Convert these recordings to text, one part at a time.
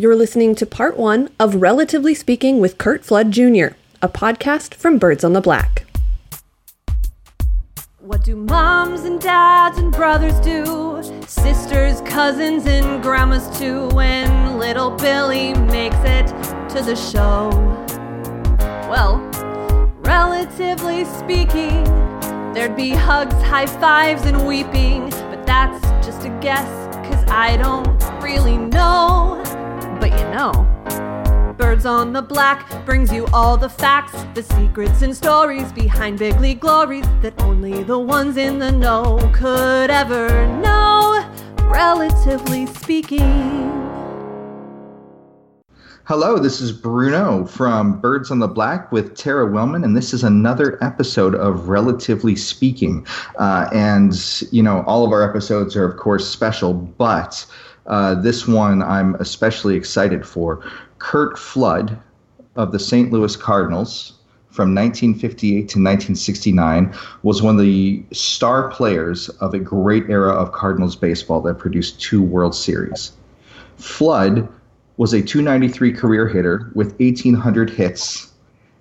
You're listening to part one of Relatively Speaking with Curt Flood Jr., a podcast from Birds on the Black. What do moms and dads and brothers do? Sisters, cousins, and grandmas too when little Billy makes it to the show? Well, relatively speaking, there'd be hugs, high fives, and weeping, but that's just a guess, cause I don't really know but you know. Birds on the Black brings you all the facts, the secrets and stories behind big league glories that only the ones in the know could ever know, relatively speaking. Hello, this is Bruno from Birds on the Black with Tara Wellman, and this is another episode of Relatively Speaking. Uh, and, you know, all of our episodes are, of course, special, but uh, this one I'm especially excited for. Curt Flood of the St. Louis Cardinals from 1958 to 1969 was one of the star players of a great era of Cardinals baseball that produced two World Series. Flood was a 293 career hitter with 1,800 hits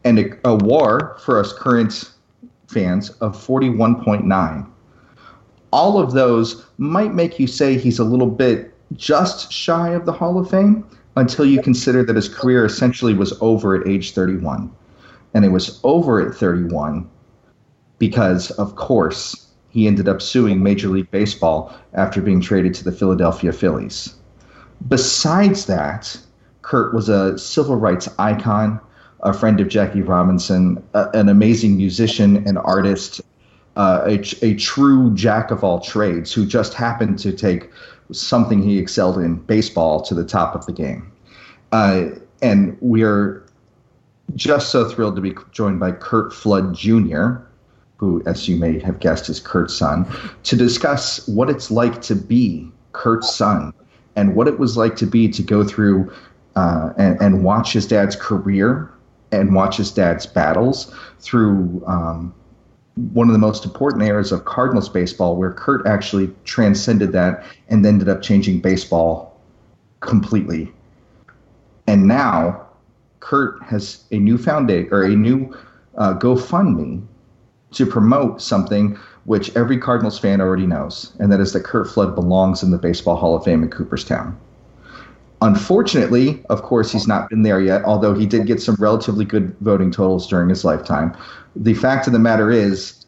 and a, a WAR for us current fans of 41.9. All of those might make you say he's a little bit just shy of the Hall of Fame until you consider that his career essentially was over at age 31. And it was over at 31 because, of course, he ended up suing Major League Baseball after being traded to the Philadelphia Phillies. Besides that, Curt was a civil rights icon, a friend of Jackie Robinson, a, an amazing musician and artist, uh, a, a true jack of all trades who just happened to take something he excelled in baseball to the top of the game. Uh, and we are just so thrilled to be joined by Curt Flood Jr., who, as you may have guessed, is Curt's son, to discuss what it's like to be Curt's son and what it was like to be to go through uh, and, and watch his dad's career and watch his dad's battles through um, one of the most important eras of Cardinals baseball, where Curt actually transcended that and ended up changing baseball completely. And now, Curt has a new foundation or a new uh, GoFundMe to promote something which every Cardinals fan already knows, and that is that Curt Flood belongs in the Baseball Hall of Fame in Cooperstown. Unfortunately, of course, he's not been there yet, although he did get some relatively good voting totals during his lifetime. The fact of the matter is,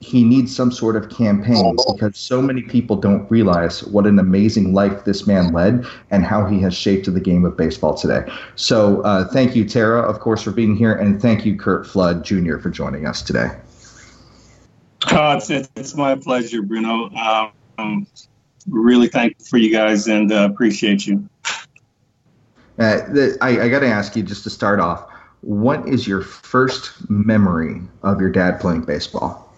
he needs some sort of campaign because so many people don't realize what an amazing life this man led and how he has shaped the game of baseball today. So, uh, thank you, Tara, of course, for being here, and thank you, Curt Flood Jr., for joining us today. Uh, it's, it's my pleasure, Bruno. Um, really thankful for you guys and uh, appreciate you. Uh, the, I, I got to ask you just to start off what is your first memory of your dad playing baseball?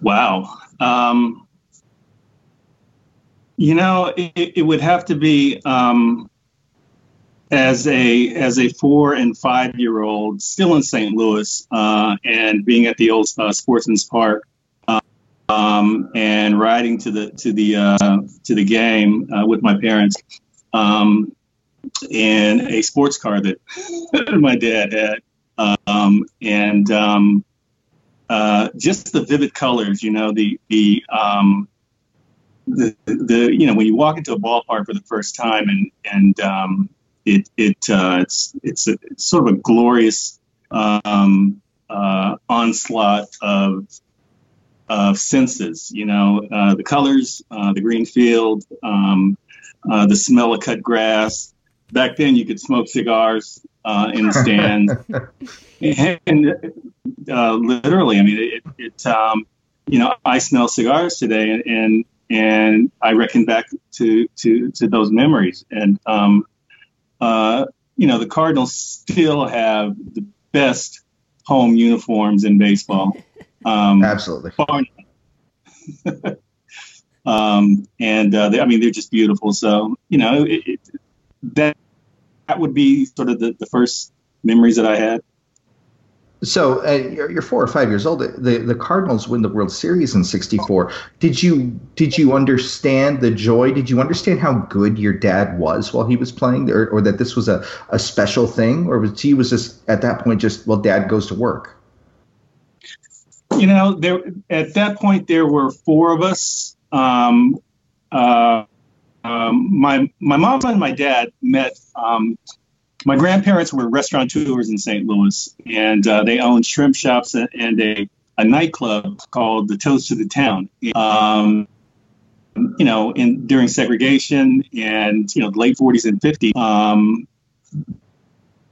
Wow. Um, you know, it, it, would have to be um, as a as a four and five year old, still in St. Louis, uh, and being at the old uh, Sportsman's Park um, and riding to the to the uh, to the game uh, with my parents um, in a sports car that my dad had, um, and um, uh, just the vivid colors. You know the the, um, the the you know when you walk into a ballpark for the first time and and um, it it uh, it's it's, a, it's sort of a glorious uh, onslaught of of senses. You know, uh, the colors, uh, the green field, um, uh, the smell of cut grass. Back then, you could smoke cigars uh, in the stands, and uh, literally, I mean, it, it um, you know, I smell cigars today, and, and and I reckon back to to to those memories, and um, uh, you know, the Cardinals still have the best home uniforms in baseball. Um, Absolutely. um, and uh, they, I mean, they're just beautiful. So you know, it, it, that that would be sort of the, the first memories that I had. So uh, you're, you're, four or five years old. The the Cardinals win the World Series in '64. Did you did you understand the joy? Did you understand how good your dad was while he was playing, or, or that this was a, a special thing, or was he was just at that point just well, dad goes to work. You know, there at that point there were four of us. Um, uh, um, my my mom and my dad met um, my grandparents were restaurateurs in St. Louis, and uh, they owned shrimp shops and a, a nightclub called the Toast to the Town. Um, you know, in during segregation and you know the late 40s and 50s, um,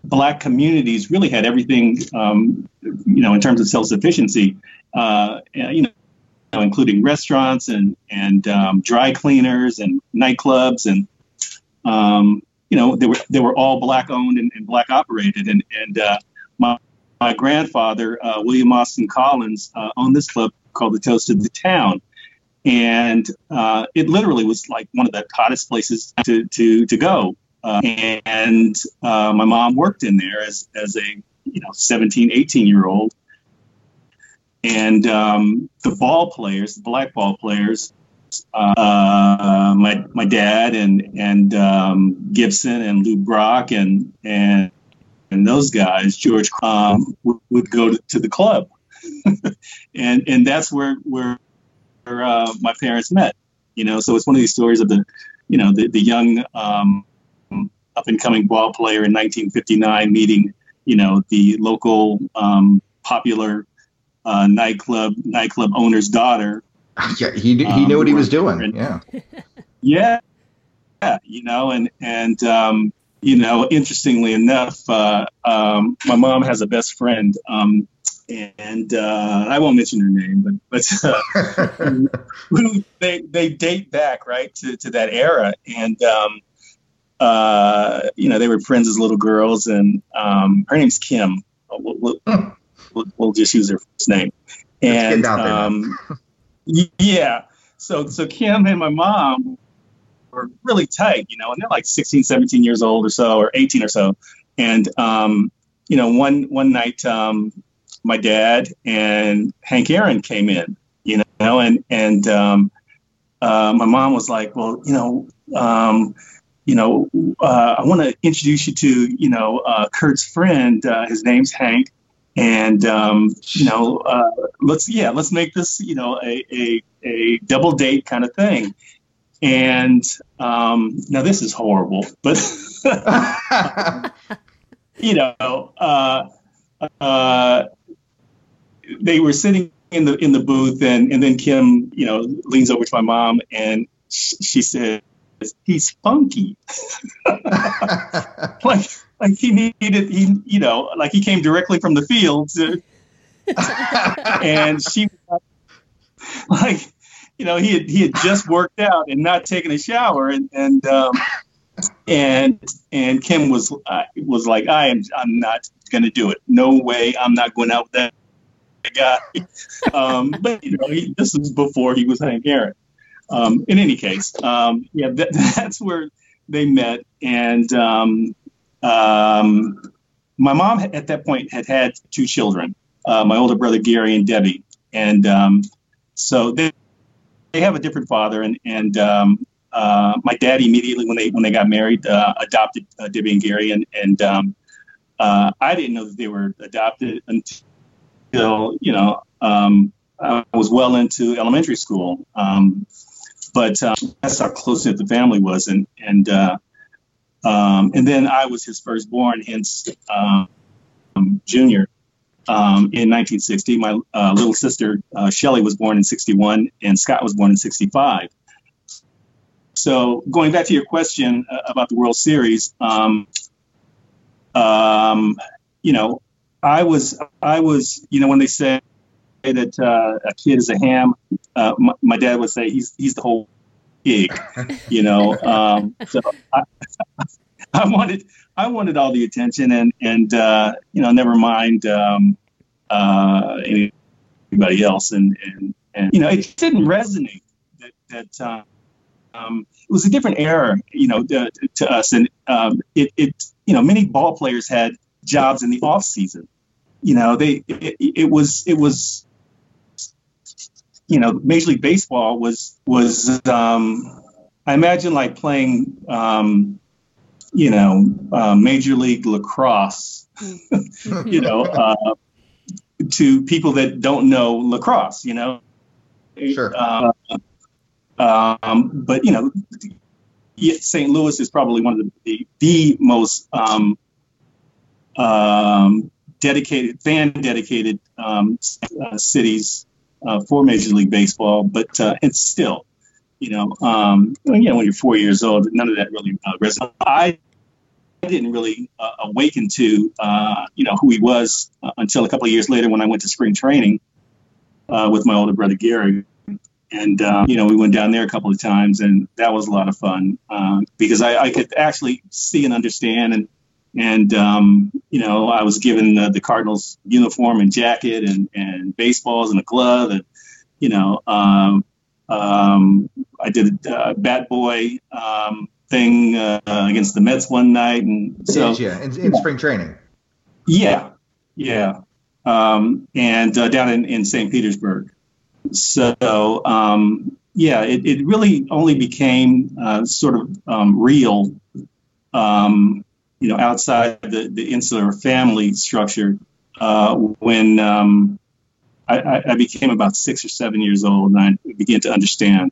black communities really had everything. Um, you know, in terms of self sufficiency, uh, you know, including restaurants and and um, dry cleaners and nightclubs and um, you know, they were they were all black owned and, and black operated. And and uh, my my grandfather uh, William Austin Collins uh, owned this club called the Toast of the Town, and uh, it literally was like one of the hottest places to to to go. Uh, and uh, my mom worked in there as as a you know 17, 18 year old. And um, the ball players, the black ball players, uh, my my dad and and um, Gibson and Lou Brock and and and those guys, George, um, would, would, go to, to, the club, and and that's where where, where uh, my parents met. You know, so it's one of these stories of the, you know, the the young um, up and coming ball player in 1959 meeting, you know, the local um, popular uh, nightclub nightclub owner's daughter yeah, he he um, knew what he was doing. Yeah. yeah. Yeah, you know, and and um, you know, interestingly enough, uh, um, my mom has a best friend, um, and uh, I won't mention her name, but but uh, they they date back right to, to that era, and um, uh, you know, they were friends as little girls, and um, her name's Kim. We'll, we'll, hmm. We'll, we'll just use her first name, and um, yeah. So so Kim and my mom were really tight, you know, and they're like 16, 17 years old or so, or 18 or so. And um, you know, one one night, um, my dad and Hank Aaron came in, you know, and and um, uh, my mom was like, well, you know, um, you know, uh, I want to introduce you to, you know, uh, Curt's friend. Uh, his name's Hank, and um, you know, uh, let's yeah, let's make this you know a, a, a double date kind of thing. And um, now this is horrible, but you know, uh, uh, they were sitting in the in the booth, and and then Kim, you know, leans over to my mom and she says, "He's funky." like like he needed he you know like he came directly from the fields and she like you know he had he had just worked out and not taken a shower and and um, and and Kim was uh, was like I am I'm not going to do it. No way. I'm not going out with that guy. Um, but you know he, this is before he was Hank Aaron. Um, in any case um, yeah that, that's where they met and um, um, my mom at that point had had two children, uh, my older brother Gary and Debbie, and um, so they they have a different father, and and um, uh, my dad immediately when they when they got married uh, adopted uh, Debbie and Gary, and and um, uh, I didn't know that they were adopted until you know um, I was well into elementary school, um, but uh, that's how close knit the family was, and and um, and then I was his firstborn, hence um, junior. Um, in 1960, my uh, little sister uh, Shelly was born in 61, and Scott was born in 65. So, going back to your question uh, about the World Series, um, um, you know, I was, I was, you know, when they say that uh, a kid is a ham, uh, my, my, dad would say he's he's the whole gig, you know. Um, so I, I, wanted I wanted all the attention and and uh, you know never mind um, uh, anybody else and, and and you know it didn't resonate that that uh, um, it was a different era you know to, to us and um, it it you know many ball players had jobs in the off season you know, they it, it was it was you know, Major League Baseball was was um, I imagine like playing um, you know uh, Major League Lacrosse, you know, uh, to people that don't know lacrosse, you know. Sure. Uh, um, but you know, St. Louis is probably one of the the, the most um, um, dedicated, fan dedicated um, uh, cities uh, for Major League Baseball. But uh, it's still, you know, um, you know, when you're four years old, none of that really uh, resonates. I didn't really uh, awaken to, uh, you know, who he was uh, until a couple of years later when I went to spring training uh, with my older brother Gary. And um, you know, we went down there a couple of times, and that was a lot of fun uh, because I, I, could actually see and understand, and and um, you know, I was given the, the, Cardinals uniform and jacket, and and baseballs and a glove, and you know, um, um I did a bat boy um, thing uh, against the Mets one night, and so yeah, in, in spring training. Yeah, yeah, um, and uh, down in, in St. Petersburg. So um, yeah, it, it really only became uh, sort of um, real, um, you know, outside the, the insular family structure uh, when um, I, I, became about six or seven years old and I began to understand.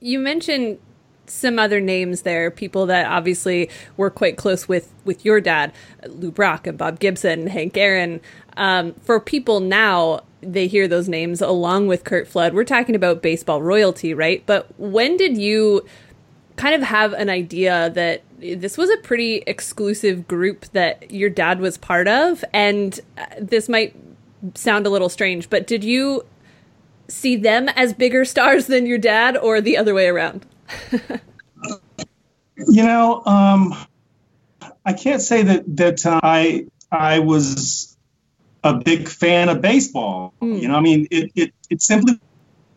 You mentioned some other names there, people that obviously were quite close with with your dad, Lou Brock and Bob Gibson, and Hank Aaron. Um, for people now, they hear those names along with Curt Flood. We're talking about baseball royalty, right? But when did you kind of have an idea that this was a pretty exclusive group that your dad was part of? And uh, this might sound a little strange, but did you see them as bigger stars than your dad or the other way around? you know, um, I can't say that that uh, I I was a big fan of baseball. Mm. You know, I mean, it, it it simply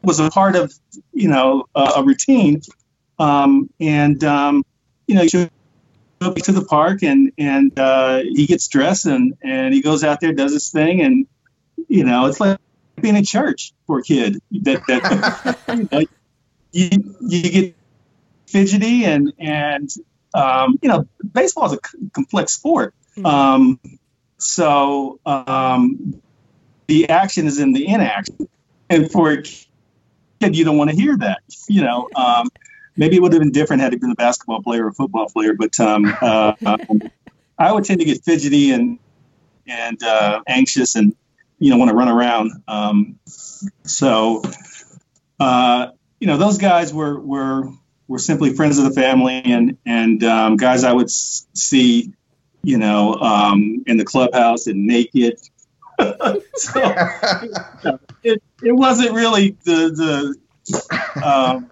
was a part of you know a, a routine, um, and um, you know, to the park and and uh, he gets dressed and and he goes out there, does his thing, and you know, it's like being in church for a kid that that you, know, you, you get fidgety and and um, you know baseball is a c- complex sport. Mm-hmm. Um, so um, the action is in the inaction, and for a kid, you don't want to hear that. You know, um, maybe it would have been different had he been a basketball player or a football player, but um, uh, I would tend to get fidgety and and uh, anxious and you know want to run around. Um, so uh, you know those guys were were were simply friends of the family and and um, guys I would s- see, you know, um, in the clubhouse and naked. so it, it wasn't really the the. Um,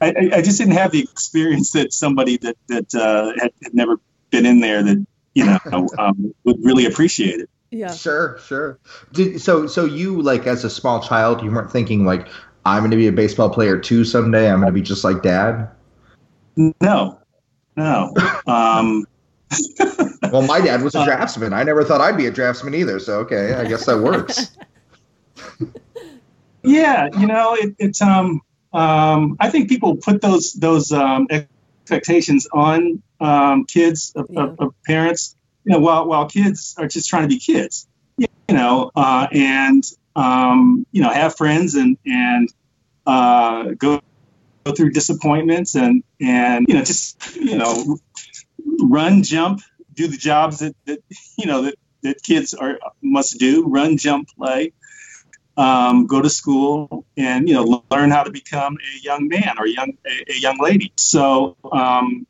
I, I just didn't have the experience that somebody that that uh, had, had never been in there that you know um, would really appreciate it. Yeah. Sure, sure. Did, so, so you like as a small child, you weren't thinking like, I'm going to be a baseball player too someday. I'm going to be just like dad. No, no. Um, well, my dad was a draftsman. I never thought I'd be a draftsman either. So, okay, I guess that works. yeah, you know, it, it's. Um, um, I think people put those those um, expectations on um, kids of, yeah. of, of, parents. You know, while while kids are just trying to be kids. You know, uh, and um, you know, have friends and and uh, go go through disappointments and and you know just you know run, jump, do the jobs that, that you know that, that kids are must do. Run, jump, play. Um, go to school and you know learn how to become a young man or young a, a young lady. So um,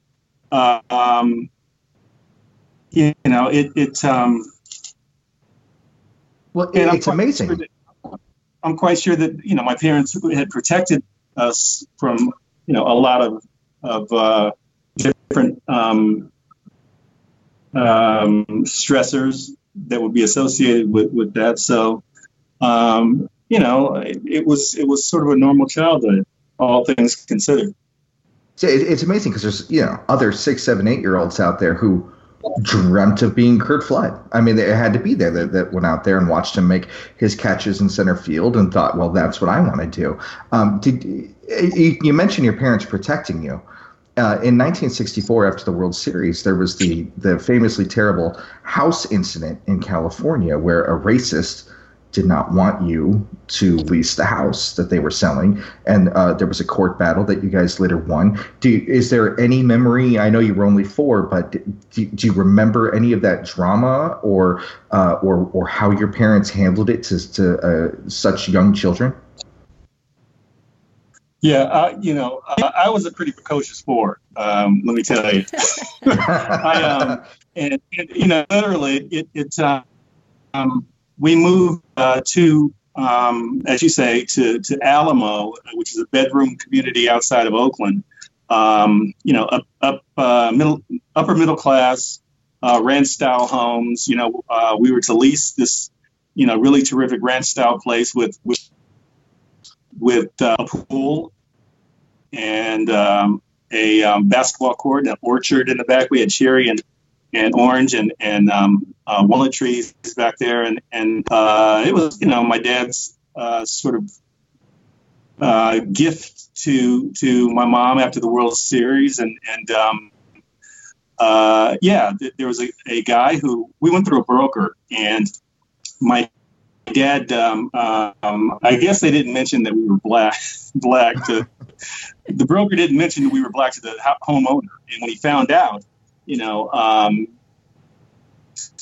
uh, um, you know it it um, well, it's amazing. Sure that, I'm quite sure that you know my parents had protected us from you know a lot of of uh, different um, um, stressors that would be associated with with that. So um, you know it, it, was it was sort of a normal childhood, all things considered. So it's amazing because there's you know other six, seven, eight year olds out there who dreamt of being Curt Flood. I mean, it had to be there that, that went out there and watched him make his catches in center field and thought, well, that's what I want to do. Um, did you, you mentioned your parents protecting you? Uh, in 1964, after the World Series, there was the the famously terrible house incident in California where a racist did not want you to lease the house that they were selling, and uh, there was a court battle that you guys later won. Do you, is there any memory? I know you were only four, but do, do you remember any of that drama, or uh, or or how your parents handled it to to uh, such young children? Yeah, uh, you know, uh, I was a pretty precocious four. Um, let me tell you. I, um, and, and, you know, literally, it, it um, we moved uh, to, um, as you say, to, to Alamo, which is a bedroom community outside of Oakland. Um, you know, up, up uh, middle, upper middle class, uh, ranch style homes. You know, uh, we were to lease this, you know, really terrific ranch style place with with with uh, a pool and um, a um, basketball court and an orchard in the back. We had cherry and and orange and and um, uh, walnut trees back there, and and uh, it was you know my dad's uh, sort of uh, gift to to my mom after the World Series, and and um, uh, yeah, th- there was a, a guy who we went through a broker, and my dad, um, um, I guess they didn't mention that we were black. black to the broker didn't mention that we were black to the homeowner, and when he found out, you know, um,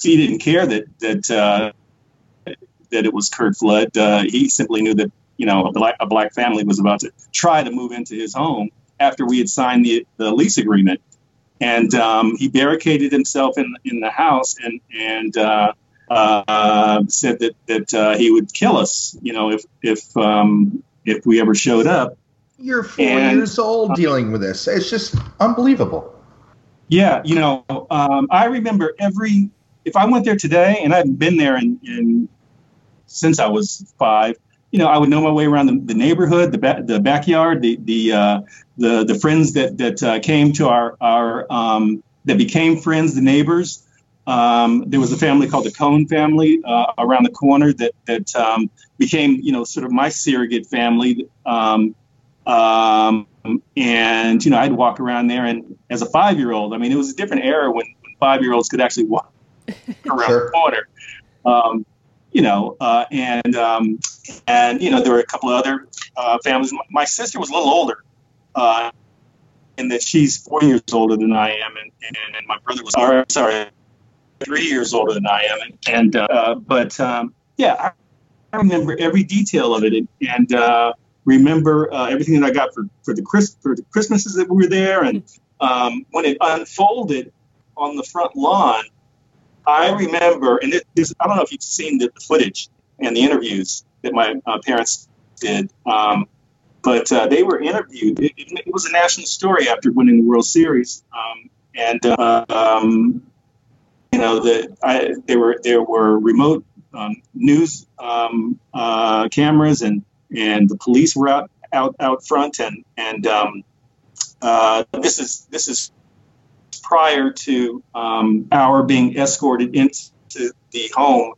he didn't care that that uh, that it was Curt Flood. Uh, he simply knew that you know a black, a black family was about to try to move into his home after we had signed the, the lease agreement, and um, he barricaded himself in in the house and and uh, uh, said that that uh, he would kill us, you know, if if um, if we ever showed up. You're four and, years old dealing with this. It's just unbelievable. Yeah, you know, um, I remember every. If I went there today, and I haven't been there in, in since I was five, you know, I would know my way around the, the neighborhood, the ba- the backyard, the the uh, the the friends that that uh, came to our our um, that became friends, the neighbors. Um, there was a family called the Cohn family uh, around the corner that that um, became, you know, sort of my surrogate family. Um, um and you know, I'd walk around there, and as a five-year-old, I mean, it was a different era when, when five-year-olds could actually walk around sure. the corner. Um, you know, uh, and um, and you know, there were a couple of other uh, families. My sister was a little older. Uh, and that she's four years older than I am, and, and, and my brother was sorry, three years older than I am, and, and uh, but um, yeah, I remember every detail of it, and, and uh, remember uh, everything that I got for for the Chris for the Christmases that we were there, and um, when it unfolded on the front lawn, I remember, and this, I don't know if you've seen the, footage and the interviews that my uh, parents did. Um, but uh, they were interviewed. It, it, it, was a national story after winning the World Series, um, and um, you know, the, I, there were there were remote um, news um, uh, cameras, and and the police were out out out front, and and um, uh, this is this is prior to um, our being escorted into the home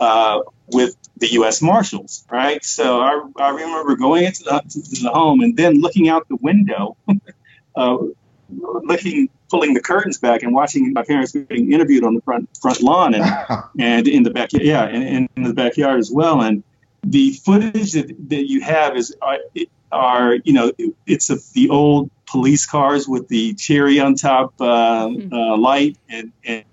uh, with the U.S. Marshals, right? So I, I remember going into the, to the home and then looking out the window, uh, looking pulling the curtains back and watching my parents being interviewed on the front front lawn and and in the back yeah and, in the backyard as well and the footage that, that you have is are, uh, are you know it's a, the old police cars with the cherry on top uh, mm-hmm. uh, light and and,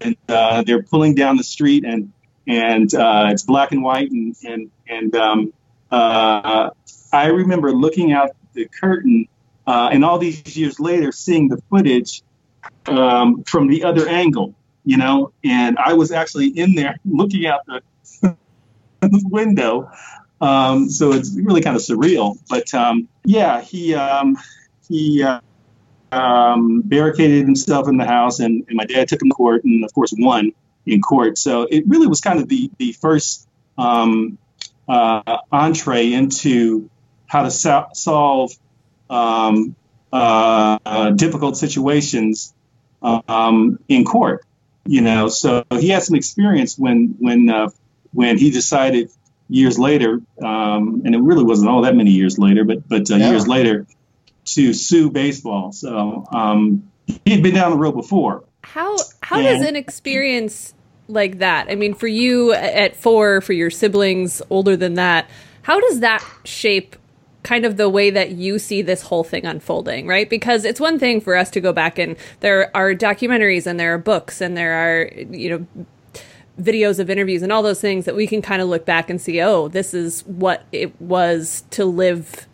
and uh, they're pulling down the street and and uh, it's black and white and and and um, uh, I remember looking out the curtain uh, and all these years later, seeing the footage um, from the other angle, you know, and I was actually in there looking out the, window. Um, so it's really kind of surreal. But um, yeah, he um, he uh, um, barricaded himself in the house, and, and, my dad took him to court, and of course won in court. So it really was kind of the the first um, uh, entree into how to so- solve um, uh, difficult situations um, in court. You know, so he had some experience when when uh, when he decided years later, um, and it really wasn't all that many years later, but but uh, yeah. years later, to sue baseball. So um, he had been down the road before. How how and, does an experience like that? I mean, for you at four, for your siblings older than that, how does that shape kind of the way that you see this whole thing unfolding, right? Because it's one thing for us to go back and there are documentaries and there are books and there are, you know, videos of interviews and all those things that we can kind of look back and see, oh, this is what it was to live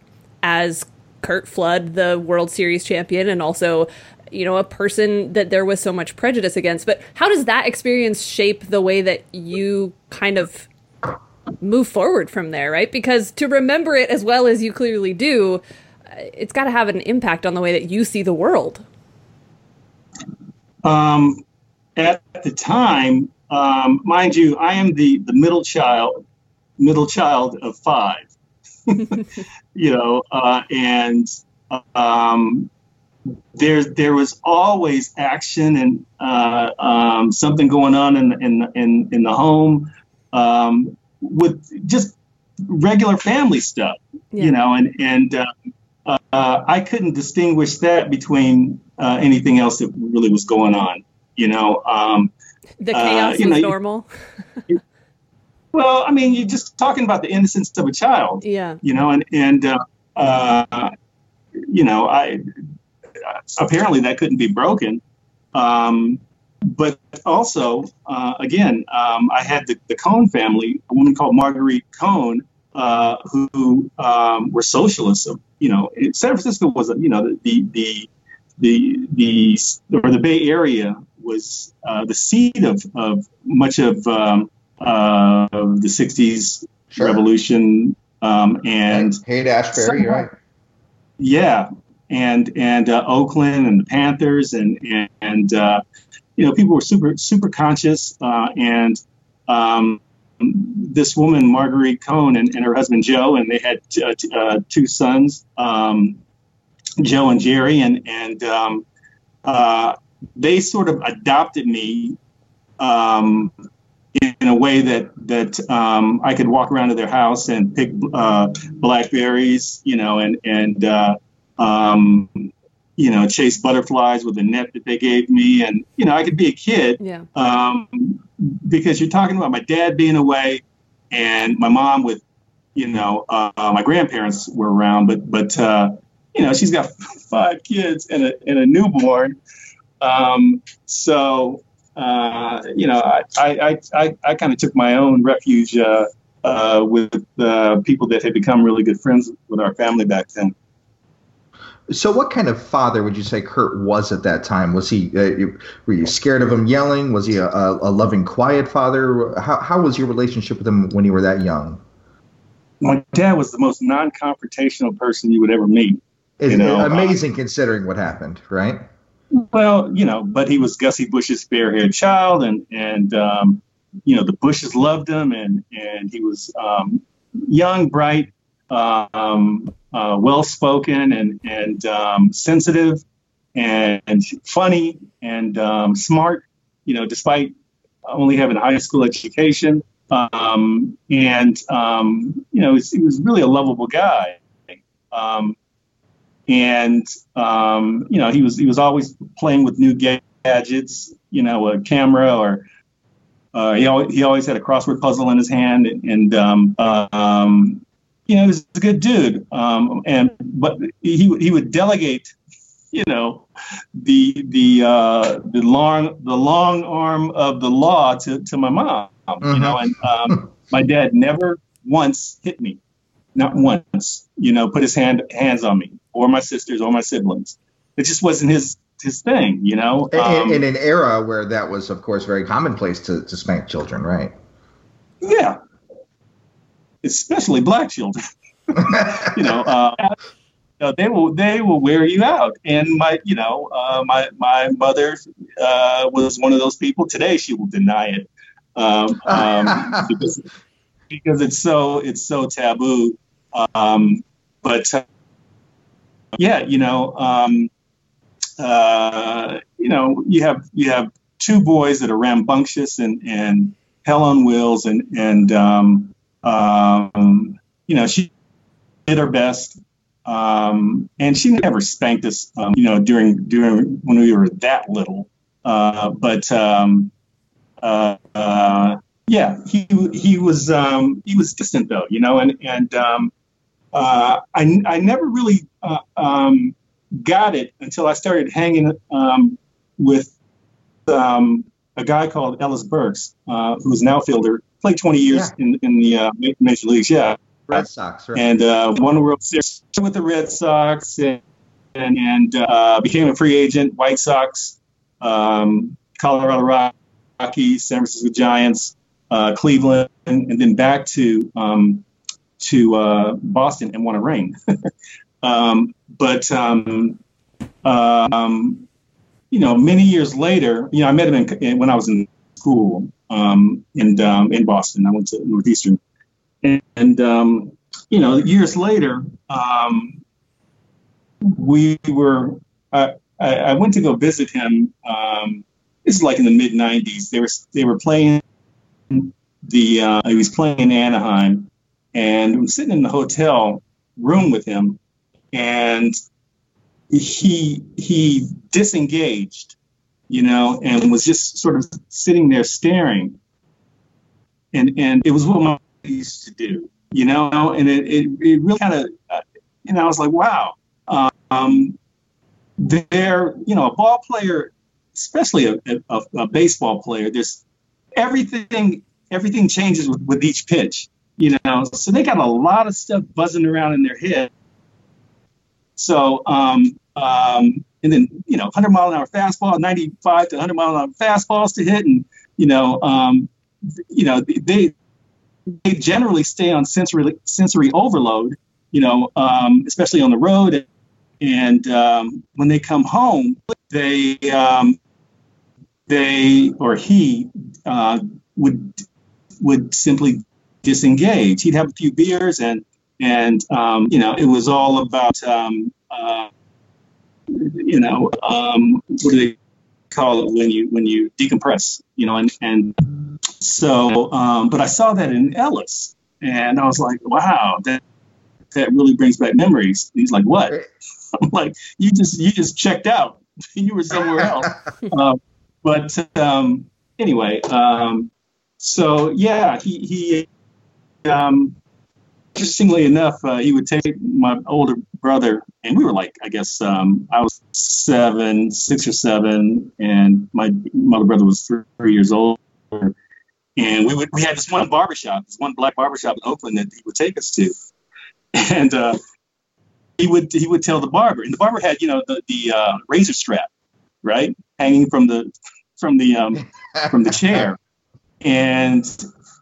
as Curt Flood, the World Series champion, and also, you know, a person that there was so much prejudice against. But how does that experience shape the way that you kind of move forward from there, right? Because to remember it as well as you clearly do, it's got to have an impact on the way that you see the world. Um, at the time, um, mind you, I am the the middle child, middle child of five. you know, uh, and um, there there was always action and uh, um, something going on in in in, in the home. Um, with just regular family stuff, yeah. you know, and and uh, uh, I couldn't distinguish that between uh, anything else that really was going on, you know. Um, the chaos uh, was know, normal. well, I mean, you're just talking about the innocence of a child, yeah, you know, and and uh, uh, you know, I apparently that couldn't be broken. Um, but also, uh, again, um, I had the, the Cohn family, a woman called Marguerite Cohn, uh, who um, were socialists. Of, You know, San Francisco was, a you know, the the the the, or the Bay Area was uh, the seed of, of much of um, uh, the '60s sure. revolution um, and Haight Ashbury, right? Yeah, and and uh, Oakland and the Panthers and and, and uh, you know, people were super super conscious, uh, and um, this woman Marguerite Cohn and, and, her husband Joe, and they had t- uh, t- uh, two sons, um, Joe and Jerry, and and um, uh, they sort of adopted me um, in, a way that that um, I could walk around to their house and pick uh, blackberries, you know, and and uh, um, you know, chase butterflies with a net that they gave me. And, you know, I could be a kid. Yeah. Um, because you're talking about my dad being away and my mom with, you know, uh, my grandparents were around, but, but, uh, you know, she's got five kids and a, and a newborn. Um, so, uh, you know, I, I, I, I kind of took my own refuge, uh, uh, with the people that had become really good friends with our family back then. So, what kind of father would you say Curt was at that time? Was he? Uh, were you scared of him yelling? Was he a, a, loving, quiet father? How, how was your relationship with him when you were that young? My dad was the most non-confrontational person you would ever meet. It's you know? amazing uh, considering what happened, right? Well, you know, but he was Gussie Busch's fair-haired child, and and um, you know the Busches loved him, and and he was um, young, bright, um, uh, well spoken and and um, sensitive and funny and um, smart. You know, despite only having a high school education, um, and you know, he was really a lovable guy. Um, and you know, he was he was always playing with new gadgets. You know, a camera or uh, he, always, he always had a crossword puzzle in his hand, and, and um, um, you know, he was a good dude. Um, and but he he would delegate, you know, the the uh, the long the long arm of the law to, to my mom. Mm-hmm. You know, and um, my dad never once hit me, not once. You know, put his hand hands on me or my sisters or my siblings. It just wasn't his his thing. You know, um, in, in an era where that was, of course, very commonplace to to spank children, right? Yeah, especially black children. you know, uh, they will they will wear you out. And my you know uh, my my mother uh, was one of those people. Today she will deny it um, um, because because it's so it's so taboo. Um, but uh, yeah, you know. Um, uh, you know, you have you have two boys that are rambunctious and and hell on wheels, and and um, um, you know, she did her best. Um, and she never spanked us, um, you know, during during when we were that little. Uh, but um, uh, uh, yeah, he he was um, he was distant though, you know, and and um, I I never really uh, um, got it until I started hanging um, with um, a guy called Ellis Burks, uh, who's an outfielder, played 20 years yeah. in in the uh, major leagues, yeah. Red Sox, right? And uh, won the World Series with the Red Sox, and and, and uh, became a free agent. White Sox, um, Colorado Rockies, San Francisco Giants, uh, Cleveland, and, and, then back to um, to uh, Boston and won a ring. um, but um, um, you know, many years later, you know, I met him in, in, when I was in school um, in um, in Boston. I went to Northeastern, and, and um, you know, years later, um, we were. I, I, went to go visit him. Um, this is like in the mid '90s. They were they were playing the. Uh, he was playing in Anaheim, and I'm sitting in the hotel room with him, and he he disengaged, you know, and was just sort of sitting there staring. And and it was what my used to do you know, and it, it, it really kind of, uh, you know, I was like, wow. Um, they're, you know, a ball player, especially a, a, a, baseball player, there's everything, everything changes with, with each pitch, you know, so they got a lot of stuff buzzing around in their head. So, um, um, and then, you know, 100 mile an hour fastball, 95 to 100 mile an hour fastballs to hit. And, you know, um, you know, they, they generally stay on sensory sensory overload, you know, um, especially on the road. And um, when they come home, they um, they or he uh, would would simply disengage. He'd have a few beers, and and um, you know, it was all about um, uh, you know um, what do they call it when you when you decompress, you know, and and so, um, but I saw that in Ellis, and I was like, wow, that that really brings back memories. And he's like, what? I'm like, you just you just checked out. you were somewhere else. uh, but um, anyway, um, so yeah, he he. Um, interestingly enough, uh, he would take my older brother, and we were like, I guess um, I was seven, six or seven, and my my brother was three, three years old. And we would we had this one barbershop, this one black barbershop in Oakland that he would take us to, and uh, he would he would tell the barber, and the barber had you know the the uh, razor strap, right, hanging from the from the um, from the chair, and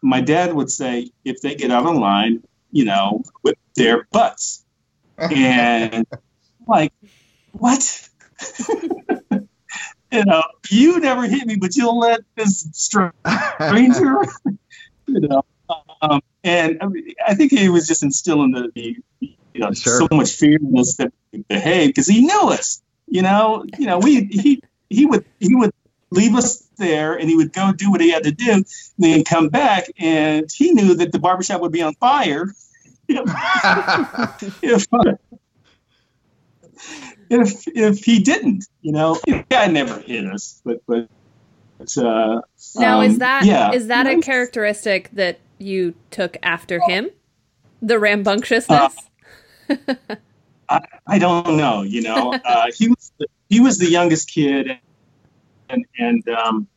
my dad would say if they get out of line, you know, with their butts, and like what. you know, you never hit me, but you'll let this stranger, you know. Um, and I, mean, I, think he was just instilling the, the you know, sure. so much fear in us that we behave because he knew us. You know, you know, we he he would he would leave us there and he would go do what he had to do, and then come back, and he knew that the barbershop would be on fire. if, if, if he didn't, you know, guy never hit us, but but. Uh, now um, is that yeah. is that a characteristic that you took after him, the rambunctiousness? Uh, I, I don't know. You know, uh, he was the, he was the youngest kid, and and um,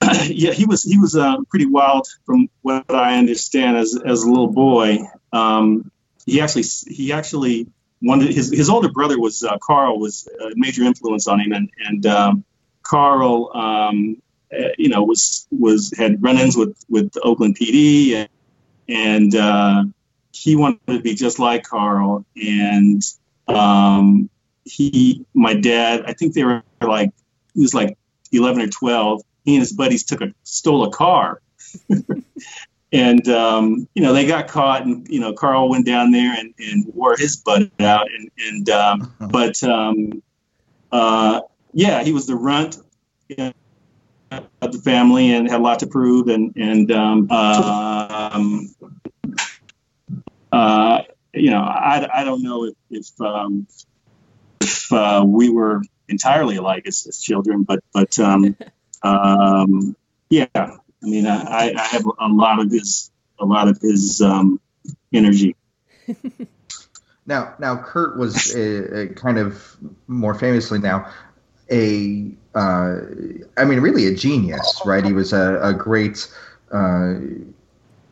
yeah, he was he was uh, pretty wild from what I understand as as a little boy. Um, he actually he actually one his his older brother was uh, Carl was a major influence on him, and and um, Carl, um, uh, you know, was was had run-ins with with Oakland PD, and, and uh, he wanted to be just like Carl, and um, he, my dad, I think they were like he was like eleven or twelve. He and his buddies took a stole a car. and um, you know they got caught and you know carl went down there and, and wore his butt out and, and um, but um, uh, yeah, he was the runt of the family and had a lot to prove. And and um, um, uh, you know, I, I don't know if if, um, if uh, we were entirely alike as, as children, but but um, um, yeah, I mean, I, I have a lot of his a lot of his um, energy. now, now Curt was a, a kind of more famously now a, uh, I mean, really a genius, right? He was a, a great uh,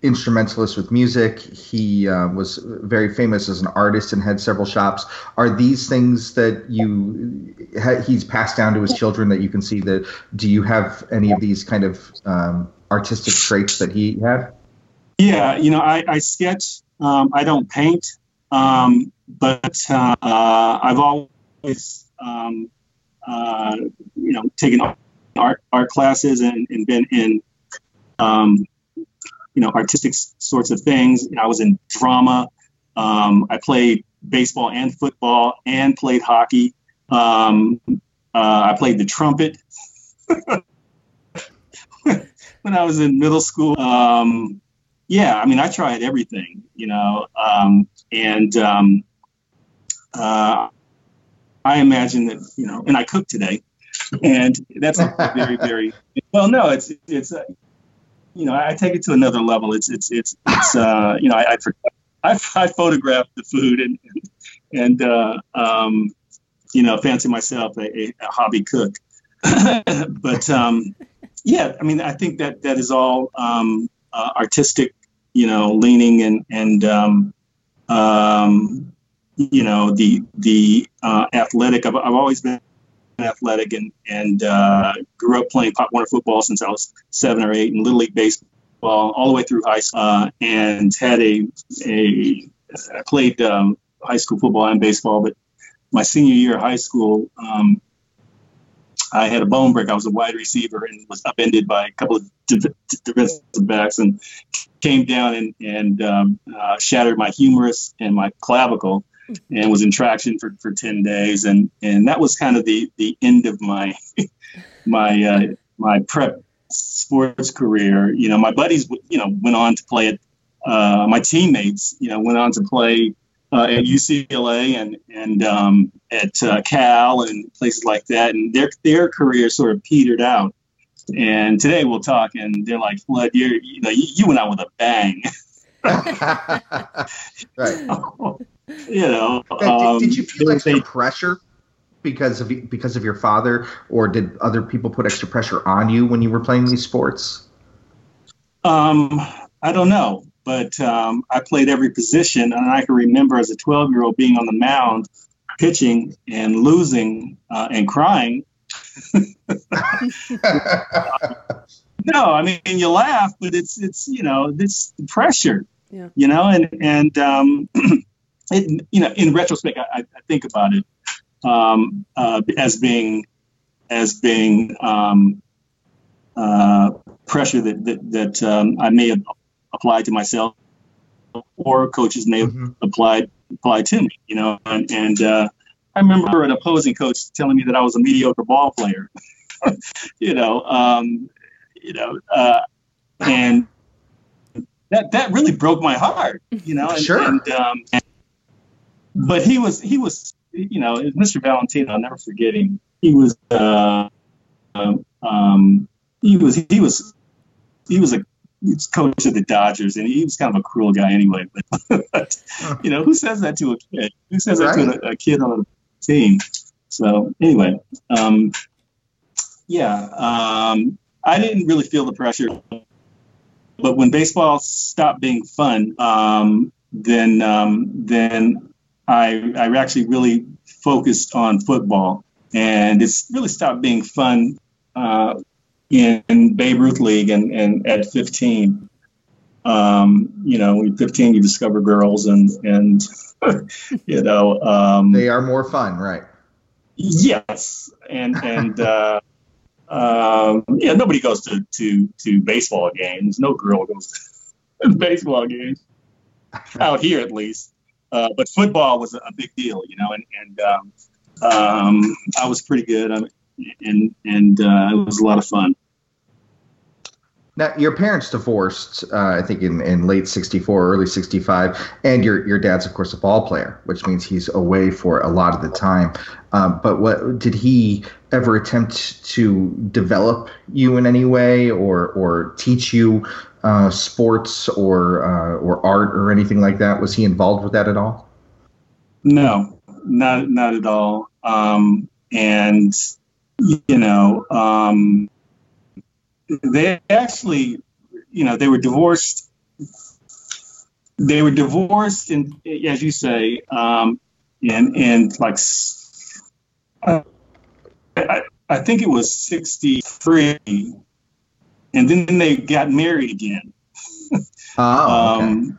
instrumentalist with music. He uh, was very famous as an artist and had several shops. Are these things that you ha- he's passed down to his children that you can see that? Do you have any of these kind of um, artistic traits that he had? Yeah, you know, I, I sketch. Um, I don't paint, um, but uh, I've always um, uh, you know, taken art art classes and, and been in, um, you know, artistic sorts of things. I was in drama. Um, I played baseball and football and played hockey. Um, uh, I played the trumpet when I was in middle school. Um, yeah, I mean, I tried everything, you know, um, and um, uh, I imagine that you know, and I cook today, and that's very very well. No, it's it's you know I take it to another level. It's it's it's it's uh, you know I I, I, I photograph the food and and uh, um, you know fancy myself a, a, a hobby cook, but um, yeah, I mean I think that that is all um, uh, artistic, you know, leaning and and um, um, you know the the uh, athletic. I've, I've always been athletic and and uh, grew up playing Pop Warner football since I was seven or eight, and little league baseball all the way through high school, uh, and had a a I played um, high school football and baseball, but my senior year of high school. Um, I had a bone break. I was a wide receiver and was upended by a couple of defensive backs and came down and, and um, uh, shattered my humerus and my clavicle and was in traction for, for 10 days. And, and that was kind of the, the end of my, my, uh, my prep sports career. You know, my buddies, you know, went on to play it. Uh, my teammates, you know, went on to play uh, at UCLA and and um, at uh, Cal and places like that, and their their career sort of petered out. And today we'll talk, and they're like, "Flood, you're you know you, you went out with a bang." right. you know, um, did, did, you feel extra they, pressure because of because of your father, or did other people put extra pressure on you when you were playing these sports? Um, I don't know, but um, I played every position, and I can remember as a 12 year old being on the mound, pitching and losing uh, and crying. no, I mean you laugh, but it's it's you know it's pressure, yeah. you know, and and um, it, you know, in retrospect, I, I think about it um, uh, as being as being um, uh, pressure that that, that um, I may have applied to myself, or coaches may have mm-hmm. applied applied to me. You know, and, and uh, I remember an opposing coach telling me that I was a mediocre ball player. you know, um, you know, uh, and that that really broke my heart. You know, and, sure. and, um, and but he was he was you know Mr. Valentino. I'll never forget him. He was uh, um, he was he was he was a he was coach of the Dodgers, and he was kind of a cruel guy anyway. But, but you know, who says that to a kid? Who says right. that to a, a, kid on a team? So anyway, um, yeah, um, I didn't really feel the pressure. But when baseball stopped being fun, um, then um, then I, I actually really focused on football, and it's really stopped being fun uh, in Babe Ruth League and, and at 15. Um, you know, when 15, you discover girls, and and you know um, they are more fun, right? Yes, and and uh, um, yeah, nobody goes to to to baseball games. No girl goes to baseball games out here, at least. Uh, but football was a big deal, you know, and, and um, um, I was pretty good. I and and uh, it was a lot of fun. Now, your parents divorced, uh, I think, in, in late '64, early '65, and your your dad's, of course, a ball player, which means he's away for a lot of the time. Um, but what did he ever attempt to develop you in any way, or or teach you uh, sports or uh, or art or anything like that? Was he involved with that at all? No, not not at all. Um, and you know. Um, they actually, you know, they were divorced. They were divorced, and as you say, um, and and like, I, I think it was sixty three, and then they got married again. Oh, okay. um,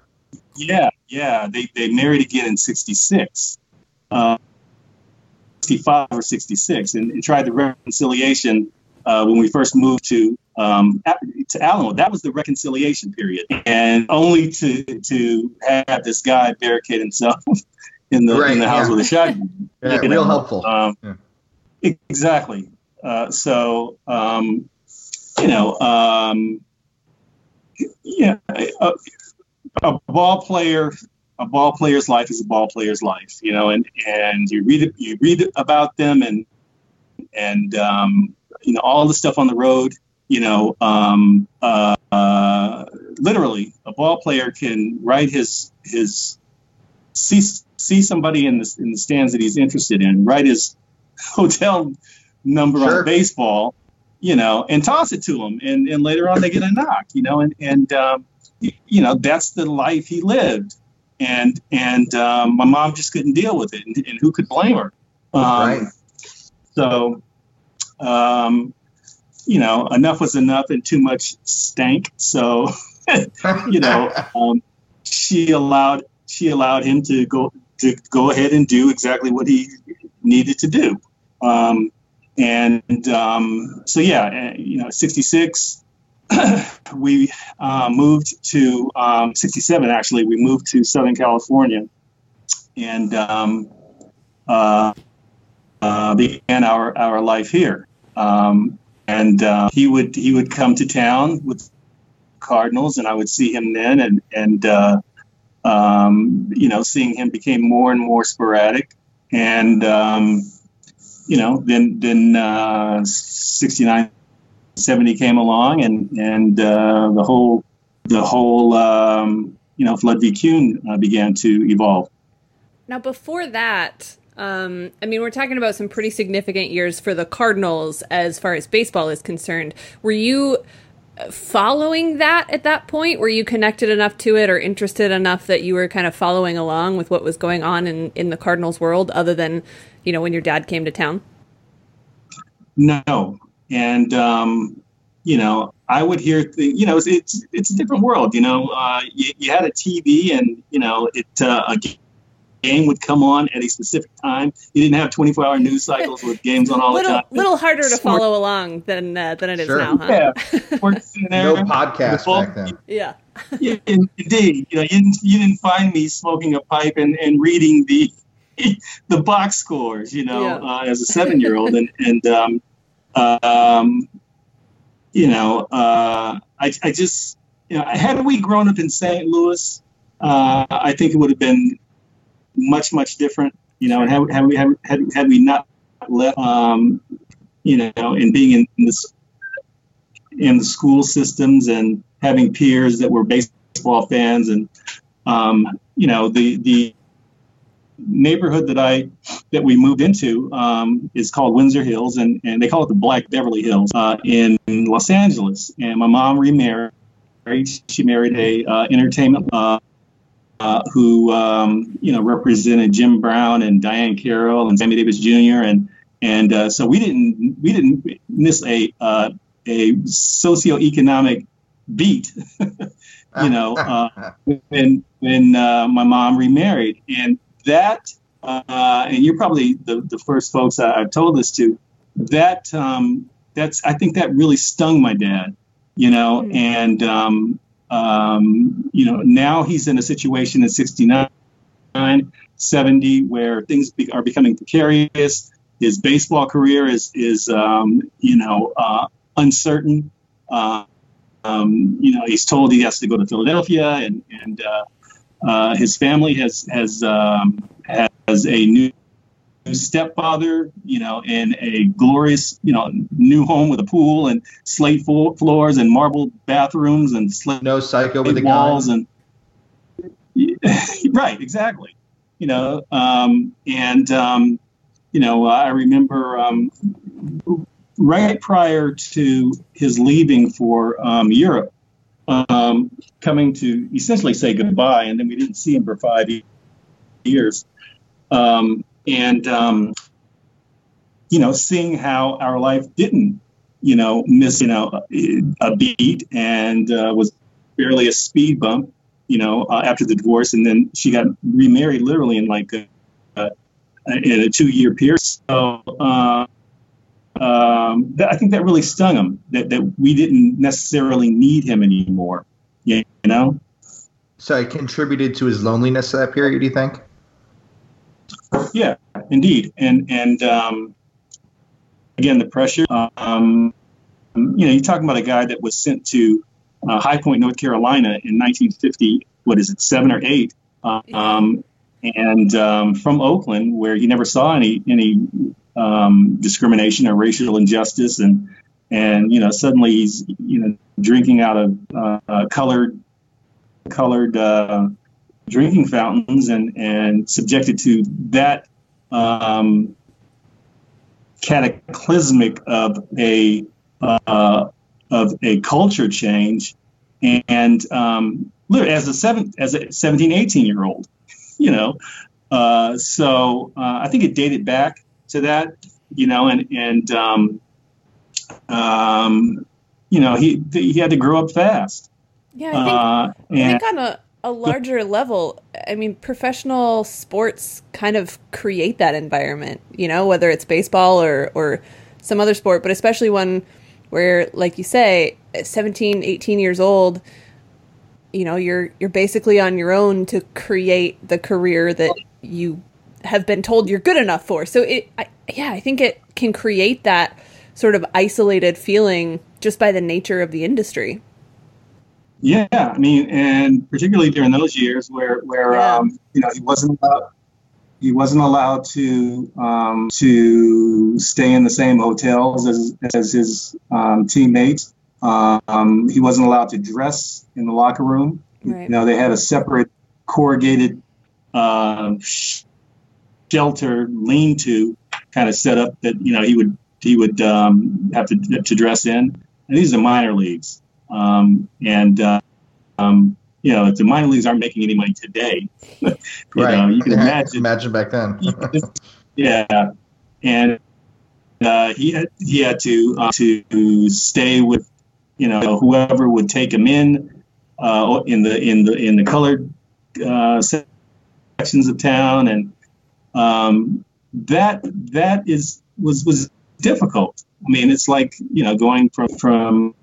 yeah, yeah, they they married again in sixty six. Uh, 65 or 66 and, and tried the reconciliation uh, when we first moved to um, to Allenwood. That was the reconciliation period, and only to to have this guy barricade himself in the right, in the house yeah. with a shotgun. Yeah, real helpful. Um, yeah. Exactly. Uh, so um, you know, um, yeah, a, a ball player a ball player's life is a ball player's life, you know, and, and you read you read about them and and um, you know all the stuff on the road you know, um, uh, uh, literally, a ball player can write his his see see somebody in the in the stands that he's interested in, write his hotel number sure. on baseball, you know, and toss it to him, and and later on they get a knock, you know, and and um, you know that's the life he lived, and and um, my mom just couldn't deal with it, and, and who could blame her? Um, right. So, um, you know, enough was enough and too much stank. So, you know, um, she allowed she allowed him to go to go ahead and do exactly what he needed to do. Um, and um, so, yeah, you know, 66, we uh, moved to um, 67, actually, we moved to Southern California. And um, uh, uh, began our, our life here. Um, and uh, he would he would come to town with Cardinals, and I would see him then, and and uh, um, you know, seeing him became more and more sporadic, and um, you know, then then uh, 69, 70 came along, and and uh, the whole the whole um, you know Flood v. Kuhn uh, began to evolve. Now, before that, um, I mean, we're talking about some pretty significant years for the Cardinals as far as baseball is concerned. Were you following that at that point? Were you connected enough to it or interested enough that you were kind of following along with what was going on in, in the Cardinals world other than, you know, when your dad came to town? No. And, um, you know, I would hear, th- you know, it's, it's, it's, a different world, you know, uh, you, you, had a TV and, you know, it, uh, game would come on at a specific time. You didn't have 24 hour news cycles with games on all little, the time. A little harder to follow along than uh, than it is sure. now, huh? Yeah, no podcast back then. Yeah. yeah, indeed. You know, you didn't, you didn't find me smoking a pipe and, and reading the the box scores. You know, yeah. uh, as a seven year old, and and um, um, you know, uh, I I just you know, had we grown up in St. Louis, uh, I think it would have been much much different. You know, and had, had we had, had, had we not left, um, you know, and being in, in this in the school systems and having peers that were baseball fans and um, you know the the neighborhood that I that we moved into um, is called Windsor Hills, and, and they call it the Black Beverly Hills uh, in Los Angeles. And my mom remarried. She married a uh, entertainment uh, uh, who um, you know represented Jim Brown and Diahann Carroll and Sammy Davis Jr. and and uh, so we didn't we didn't miss a uh, a socioeconomic beat, you know, uh, when when uh, my mom remarried, and that uh, and you're probably the, the first folks I, have told this to. That um, that's I think that really stung my dad, you know, mm-hmm. and um, um, you know, now he's in a situation in 69, 70 where things be, are becoming precarious. his baseball career is is um, you know uh, uncertain. Uh, um, you know, he's told he has to go to Philadelphia, and and uh, uh, his family has has um, has a new stepfather, you know, in a glorious, you know, new home with a pool and slate floors and marble bathrooms and slate no psycho with the walls and right, exactly. You know, um, and um, you know, I remember um, right prior to his leaving for um, Europe, um, coming to essentially say goodbye, and then we didn't see him for five years. Um, and um, you know, seeing how our life didn't, you know, miss you know a beat and uh, was barely a speed bump, you know, uh, after the divorce, and then she got remarried literally in like a, a in a two year period. So. Uh, um, that, I think that really stung him that, that we didn't necessarily need him anymore. You know? So it contributed to his loneliness that period, do you think? Yeah, indeed. And, and, um, again, the pressure, um, you know, you're talking about a guy that was sent to uh, High Point, North Carolina in 1950, what is it, seven or eight? Um, and um, from Oakland, where he never saw any any um, discrimination or racial injustice, and and you know suddenly he's you know drinking out of uh, colored colored uh, drinking fountains and and subjected to that um, cataclysmic of a uh, of a culture change and um, as a seven as a 17 18 year old you know uh, so uh, i think it dated back to that, you know, and and um, um, you know he he had to grow up fast. Yeah, I think, uh, and, I think on a, a larger level, I mean, professional sports kind of create that environment. You know, whether it's baseball or or some other sport, but especially one where, like you say, 17, 18 years old you know you're you're basically on your own to create the career that you have been told you're good enough for. So it, I, yeah, I think it can create that sort of isolated feeling just by the nature of the industry. Yeah, I mean, and particularly during those years where where yeah. um, you know he wasn't allowed, he wasn't allowed to um, to stay in the same hotels as as his um, teammates. Um, he wasn't allowed to dress in the locker room. Right. You know, they had a separate corrugated uh, shelter lean-to kind of setup that you know he would he would um, have to to dress in. And these are minor leagues, um, and uh, um, you know the minor leagues aren't making any money today. you right. Know, you can imagine imagine back then. yeah, and uh, he had, he had to uh, to stay with you know whoever would take him in uh, in the in the in the colored uh, sections of town and um, that that is was was difficult. I mean, it's like you know going from from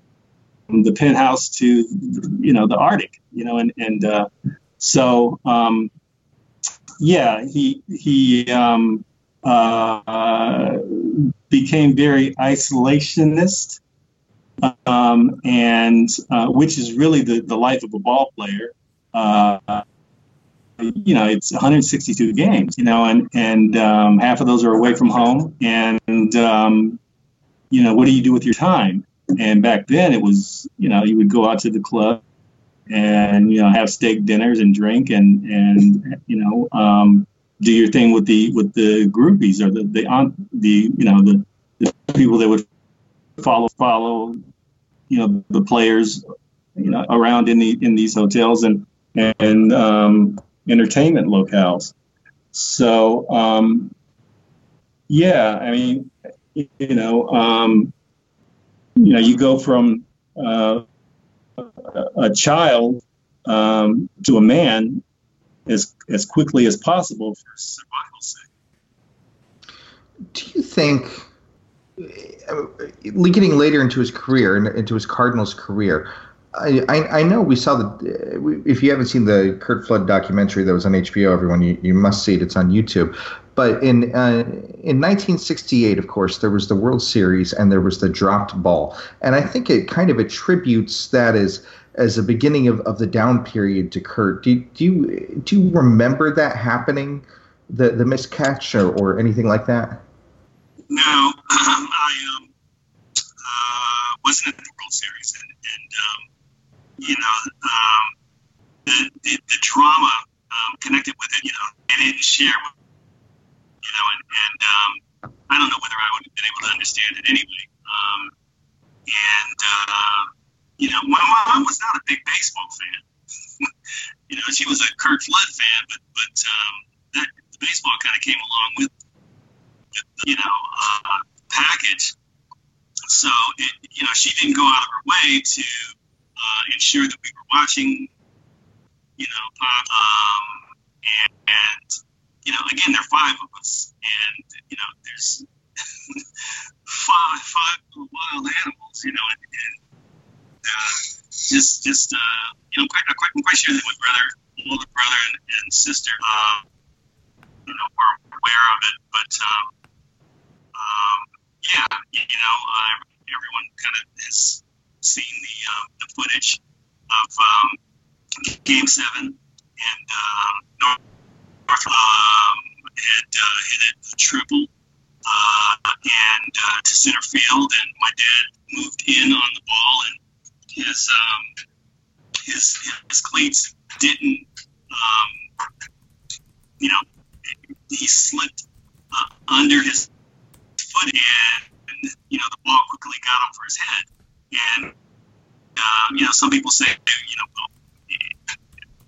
the penthouse to you know the Arctic, you know, and and uh, so um, yeah, he he um, uh, became very isolationist, um, and uh, which is really the the life of a ball player. Uh, you know, it's 162 games, you know, and, and um, half of those are away from home. And, um, you know, what do you do with your time? And back then it was, you know, you would go out to the club and, you know, have steak dinners and drink and, and, you know, um, do your thing with the, with the groupies or the, the, on, the, you know, the, the people that would follow, follow, you know, the players, you know, around in the, in these hotels and, and, um, entertainment locales. So, um, yeah, I mean, you know, um, you know, you go from uh, a child um, to a man as as quickly as possible for survival's sake. Do you think, uh, getting later into his career, into his Cardinals career, I, I know we saw the. If you haven't seen the Curt Flood documentary that was on HBO, everyone you, you must see it. It's on YouTube. But in uh, in 1968, of course, there was the World Series and there was the dropped ball, and I think it kind of attributes that as as a beginning of, of the down period to Curt. Do, do you do you remember that happening, the the miscatch or, or anything like that? No, I um, uh, wasn't at the World Series, and, and um, you know um, the, the, the drama um, connected with it. You know, they didn't share. Know, and, and um, I don't know whether I would have been able to understand it anyway. Um, and uh, you know, my mom was not a big baseball fan. you know, she was a Curt Flood fan, but but um, that the baseball kind of came along with, you know, uh, package. So it, you know, she didn't go out of her way to uh, ensure that we were watching, you know, pop. Um, and, and you know, again, there are five of us, and you know, there's five five wild animals, you know, and, and uh, just just uh, you know, quite, quite, quite sure that my brother, older brother and, and sister, uh, you know, were aware of it. But um, um, yeah, you know, uh, everyone kind of has seen the um, the footage of um, Game Seven, and um, North um, had uh, a triple. Uh, and uh, to center field, and my dad moved in on the ball and his um, his his cleats didn't um, you know he slipped uh, under his foot and you know the ball quickly got for his head and um, you know some people say you know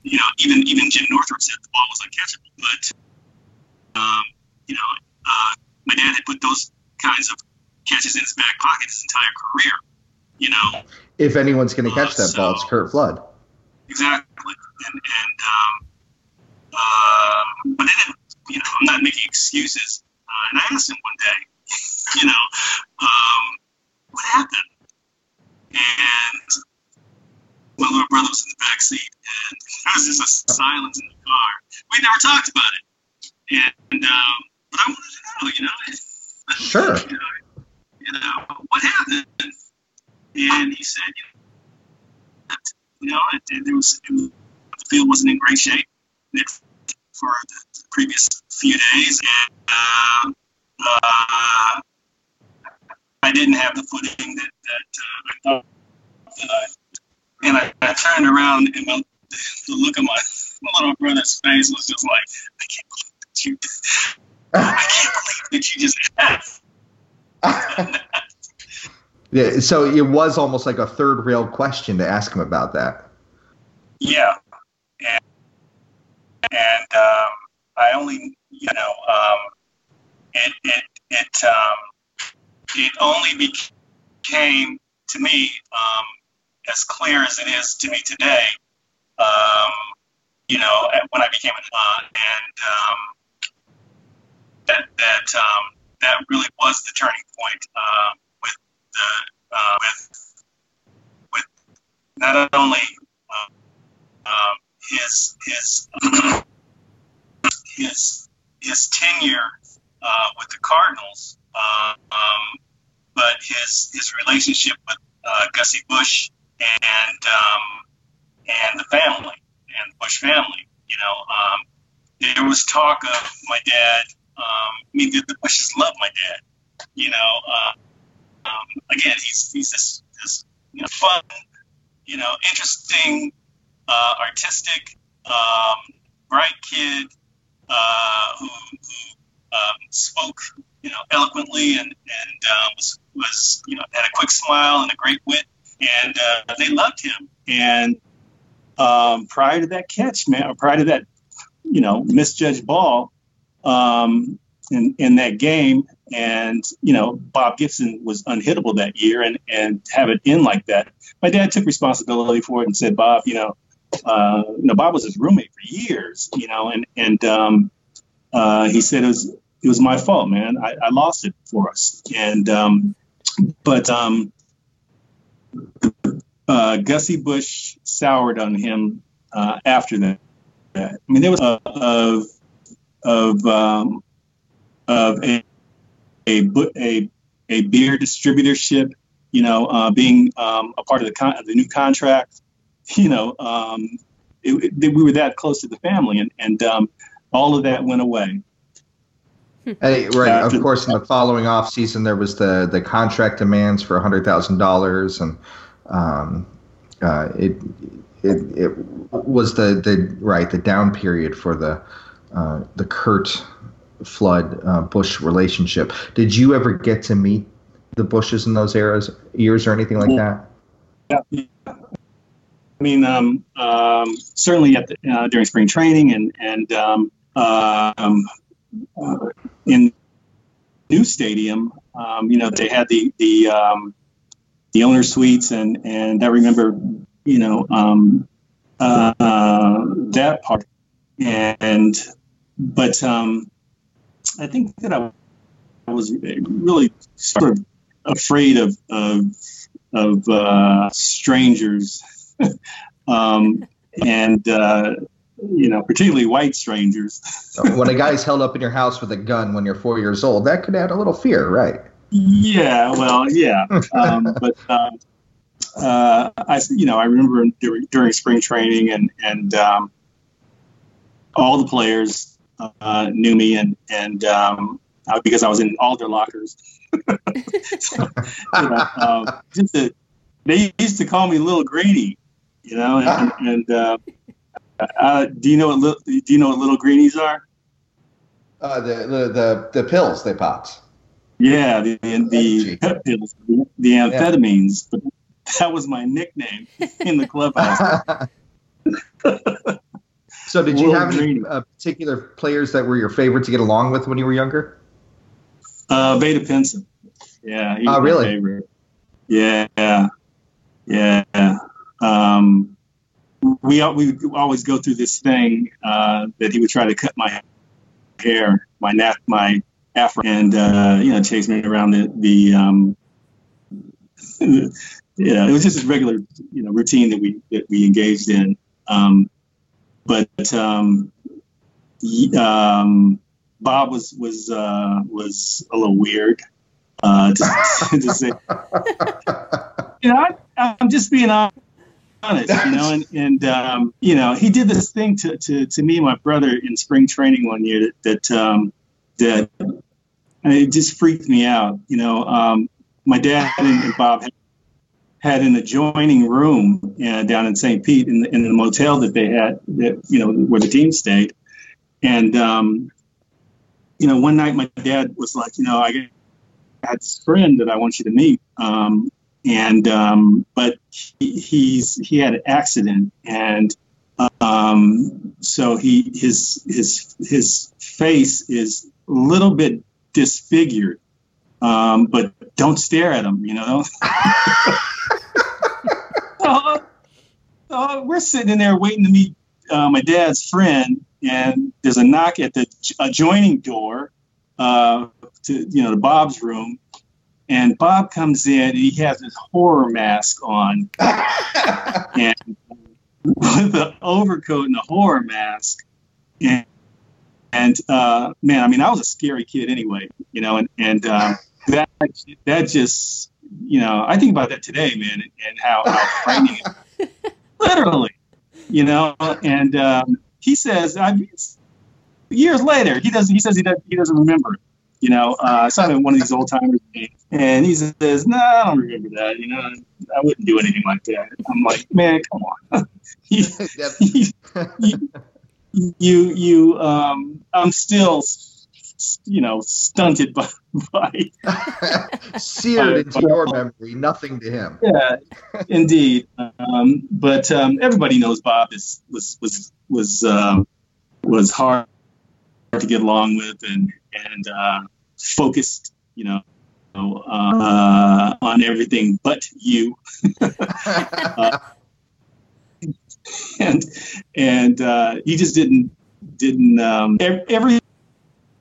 you know even even Jim Northrup said the ball was uncatchable but um, you know uh, my dad had put those kinds of catches in his back pocket his entire career you know if anyone's going to catch that so, ball, it's Curt Flood. Exactly, and, and um, uh, but then you know I'm not making excuses. Uh, and I asked him one day, you know, um, what happened? And my little brother was in the back seat, and there was just a silence in the car. We never talked about it, and um, but I wanted to know, you know, sure, you, know, you know, what happened? and he said, you know, it, it, it was, it was, the field wasn't in great shape for the previous few days, and uh, uh, I didn't have the footing that, that uh, I thought that I. And I, I turned around, and my, the look of my, my little brother's face was just like, I can't believe that you, I can't believe that you just asked. Yeah, so it was almost like a third rail question to ask him about that. Yeah, and, and um, I only, you know, um, it it it um, it only became to me um, as clear as it is to me today. Um, you know, when I became an uh, and um, that that um, that really was the turning point. Uh, uh, with with not only uh, um, his his his his tenure uh, with the Cardinals, uh, um, but his his relationship with Gussie Busch and um, and the family and the Busch family. You know, um, there was talk of my dad. Um, I mean, the, the Busches love my dad. You know, uh, um, again, he's he's this this you know, fun, you know, interesting, uh, artistic, um, bright kid uh, who, who um, spoke you know eloquently and and uh, was was you know had a quick smile and a great wit, and uh, they loved him. And um, prior to that catch, man, or prior to that, you know, misjudged ball um, in in that game, and you know Bob Gibson was unhittable that year, and and have it in like that. My dad took responsibility for it and said, Bob, you know, uh, you know, Bob was his roommate for years, you know, and and um, uh, he said it was it was my fault, man. I, I lost it for us, and um, but um, uh, Gussie Busch soured on him uh, after that. I mean, there was a, of of um, of a a a, a beer distributorship. You know, uh, being um, a part of the con- the new contract. You know, um, it, it, we were that close to the family, and and um, all of that went away. Hey, right. Of course, in the following off season, there was the the contract demands for hundred thousand dollars, and um, uh, it, it it was the the right the down period for the uh, the Curt Flood uh, Busch relationship. Did you ever get to meet the Busches in those eras years or anything like that? Yeah. I mean, um, um, certainly at the, uh, during spring training and and um, um uh, in new stadium, um, you know, they had the the um, the owner suites, and and I remember, you know, um, uh, that part, and but um, I think that I was really sort of afraid of of, of uh, strangers, um, and uh, you know, particularly white strangers. when a guy's held up in your house with a gun when you're four years old, that could add a little fear, right? Yeah, well, yeah, um, but uh, uh, I, you know, I remember during, during spring training, and and um, all the players uh, knew me, and and um, uh, because I was in all their lockers. so, you know, um, just a, they used to call me Little Greeny, you know, and, and uh, do you know what li- do you know what little greenies are? Uh, the, the the the pills they popped. Yeah, the the pep pills, the amphetamines. Yeah. That was my nickname in the clubhouse. so, did you have any uh, particular players that were your favorite to get along with when you were younger? Uh, Vada Pinson. Yeah. Oh, really? Yeah. Yeah. Um, we we always go through this thing uh, that he would try to cut my hair, my nap, my afro, and uh, you know chase me around the the. Um, yeah, it was just a regular you know routine that we that we engaged in. Um, but um, um, Bob was was uh, was a little weird. Uh, to, to say, you know, I, I'm just being honest honest, you know, and, and um, you know, he did this thing to, to, to me and my brother in spring training one year that, that, um, that it just freaked me out. You know, um, my dad and, Bob had, had, an adjoining room uh, down in St. Pete in the, in the motel that they had, that, you know, where the team stayed. And, um, you know, one night my dad was like, you know, I had this friend that I want you to meet. Um, and um, but he, he's he had an accident, and um, so he his his his face is a little bit disfigured. Um, but don't stare at him, you know. so, so, we're sitting in there waiting to meet uh, my dad's friend, and there's a knock at the adjoining door uh, to you know the Bob's room, and Bob comes in and he has his horror mask on. And with the overcoat and the horror mask. And, and uh, man, I mean, I was a scary kid anyway, you know, and, and uh, that, that just, you know, I think about that today, man, and, and how, how frightening it literally, you know, and um, he says, I, years later, he doesn't, he says he, does, he doesn't remember it you know, uh, I saw him one of these old timers, and he says, "No, nah, I don't remember that. You know, I wouldn't do anything like that." I'm like, "Man, come on." you, you, you, you, um, I'm still, you know, stunted by, by seared into your memory, nothing to him. Yeah, indeed. Um, but um, everybody knows Bob is was was was um, was hard to get along with and and uh, focused, you know, uh, on everything but you. uh, and and uh, he just didn't didn't um, every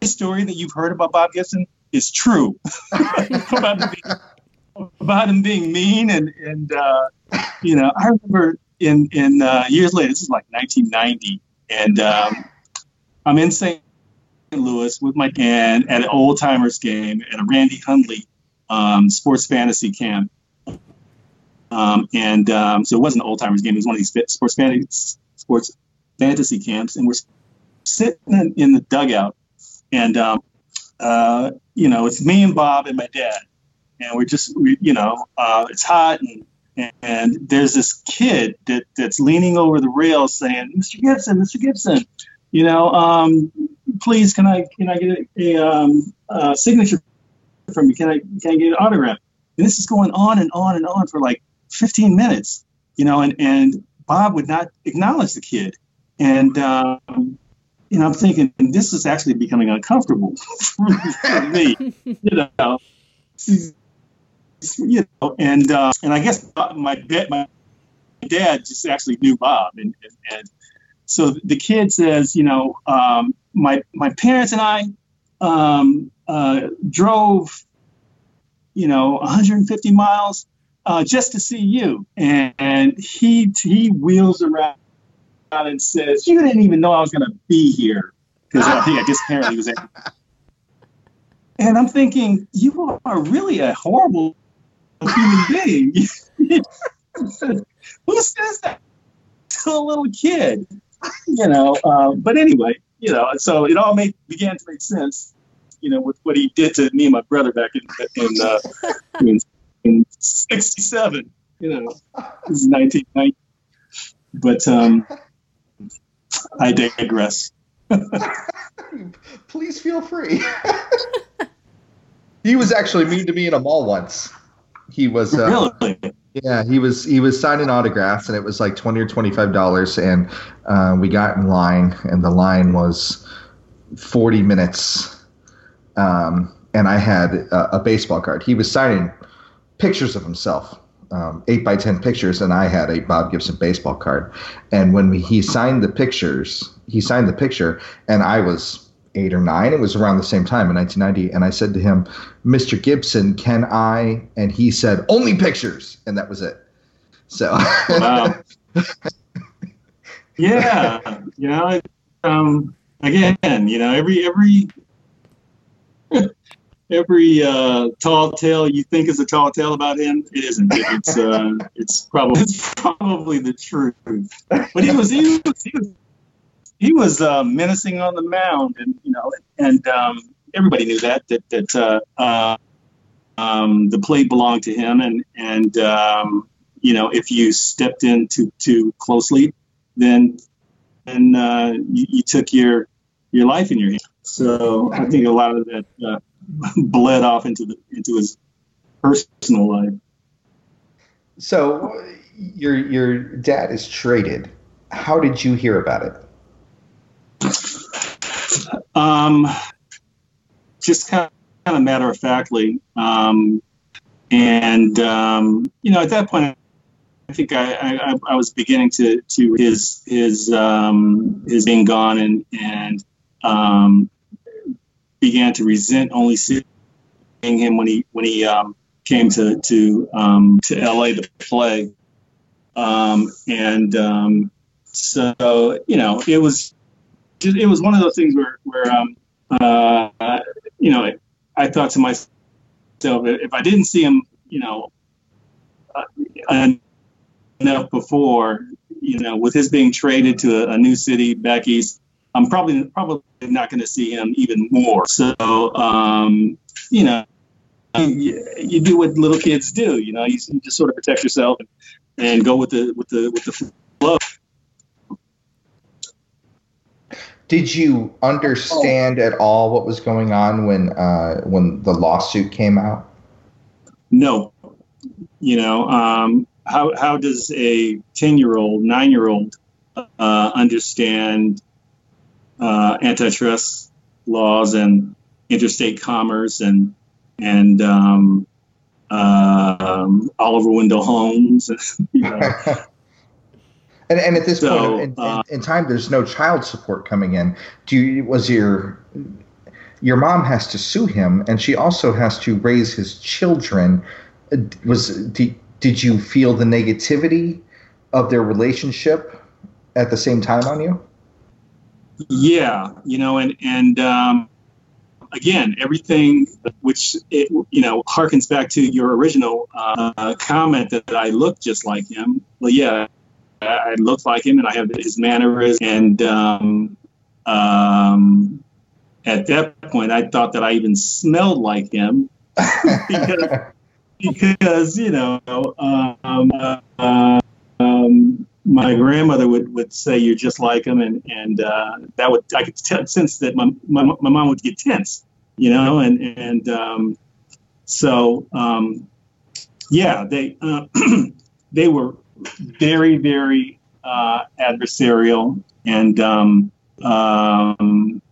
story that you've heard about Bob Gibson is true about, him being, about him being mean and and uh, you know I remember in in uh, years later this is like 1990 and um, I'm in St. Louis with my and at an old timers game at a Randy Hundley um, sports fantasy camp. Um, and um, so it wasn't an old timers game; it was one of these sports fantasy sports fantasy camps, and we're sitting in, in the dugout, and um, uh, you know it's me and Bob and my dad, and we're just we, you know uh, it's hot and and there's this kid that, that's leaning over the rail saying, "Mr. Gibson, Mr. Gibson, you know, um, please can I can I get a, a, um, a, signature from you? Can I can I get an autograph?" And this is going on and on and on for like 15 minutes, you know, and and Bob would not acknowledge the kid, and um, you know, I'm thinking this is actually becoming uncomfortable for me, you know you know, and uh, and I guess my dad, my dad just actually knew Bob, and, and, and so the kid says, you know, um, my my parents and I um, uh, drove, you know, 150 miles uh, just to see you, and, and he he wheels around and says, you didn't even know I was going to be here because I think I guess apparently was. And I'm thinking, you are really a horrible human being. Who says that to a little kid? You know, uh, but anyway, you know, so it all made began to make sense. You know, with what he did to me and my brother back in in, uh, in, in '67. You know, this is 1990. But um, I digress. Please feel free. he was actually mean to me in a mall once. He was uh, really. Yeah, he was he was signing autographs, and it was like twenty or twenty five dollars, and uh, we got in line, and the line was forty minutes, um, and I had a, a, baseball card. He was signing pictures of himself, um, eight by ten pictures, and I had a Bob Gibson baseball card. And when we, he signed the pictures, he signed the picture, and I was eight or nine. It was around the same time in 1990. And I said to him, Mr. Gibson, can I? And he said, only pictures. And that was it. So. wow. yeah. You know, um, again, you know, every, every, every uh, tall tale you think is a tall tale about him, it isn't. It's uh, it's probably it's probably the truth. But he was he was, he was he was uh, menacing on the mound, and you know, and um, everybody knew that that that uh, uh, um, the plate belonged to him, and and um, you know, if you stepped in too too closely, then then uh, you, you, took your your life in your hands. So I think a lot of that uh, bled off into the into his personal life. So your your dad is traded. How did you hear about it? Um, just kind of, kind of matter of factly. Um, and, um, you know, at that point, I think I, I, I was beginning to, to his, his, um, his being gone and, and, um, began to resent only seeing him when he, when he, um, came to, to, um, to LA to play. Um, and, um, so, you know, it was, it was one of those things where, where um, uh, you know, I thought to myself, if I didn't see him, you know, uh, enough before, you know, with his being traded to a, a new city back east, I'm probably probably not going to see him even more. So, um, you know, you, you, do what little kids do. You know, you, you just sort of protect yourself and, and go with the with the with the flow. Did you understand at all what was going on when uh, when the lawsuit came out? No. You know, um, how how does a ten year old, nine year old uh, understand uh, antitrust laws and interstate commerce and and um, um, Oliver Wendell Holmes? you know, And, and at this so, point in, uh, in, in, time, there's no child support coming in. Do you, was your your mom has to sue him, and she also has to raise his children? Was did, did you feel the negativity of their relationship at the same time on you? Yeah, you know, and and um, again, everything which it, you know harkens back to your original uh, comment that I look just like him. Well, yeah, I look like him, and I have his mannerisms. And um, um, at that point, I thought that I even smelled like him because, because you know. Um, uh, um, my grandmother would, would say you're just like him, and and uh, that would I could t- sense that my, my my mom would get tense, you know, and and um, so um, yeah, they uh, they were very very uh, adversarial, and um, um,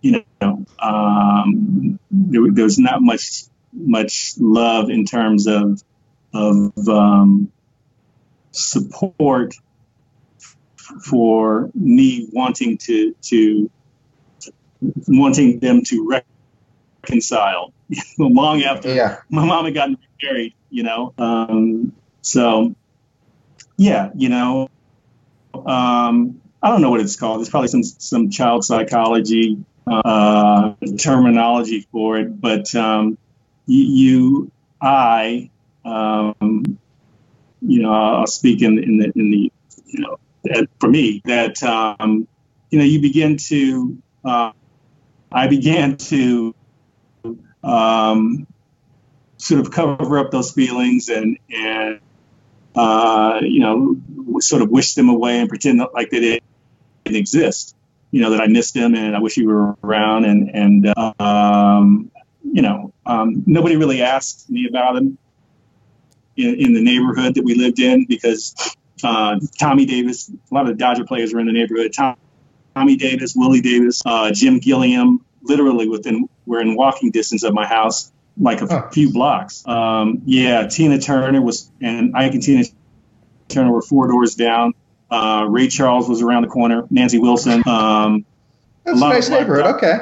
you know um, there, there was not much much love in terms of of um, support for me wanting to to wanting them to reconcile long after yeah. my mom had gotten married you know um, so yeah you know um, i don't know what it's called. It's probably some some child psychology uh, terminology for it but um, you, i um, you know, I'll speak in, in the, in the, you know, for me that, um, you know, you begin to, uh, I began to um, sort of cover up those feelings and, and, uh, you know, sort of wish them away and pretend like they didn't exist. You know that I missed them and I wish you were around and and um, you know um, nobody really asked me about them in, in the neighborhood that we lived in because uh, Tommy Davis, a lot of the Dodger players were in the neighborhood. Tom, Tommy Davis, Willie Davis, uh, Jim Gilliam, literally within we're in walking distance of my house, like a huh. few blocks. Um, yeah, Tina Turner was, and Ike and Tina Turner were four doors down. Uh, Ray Charles was around the corner. Nancy Wilson. Um, That's a nice neighborhood. Okay.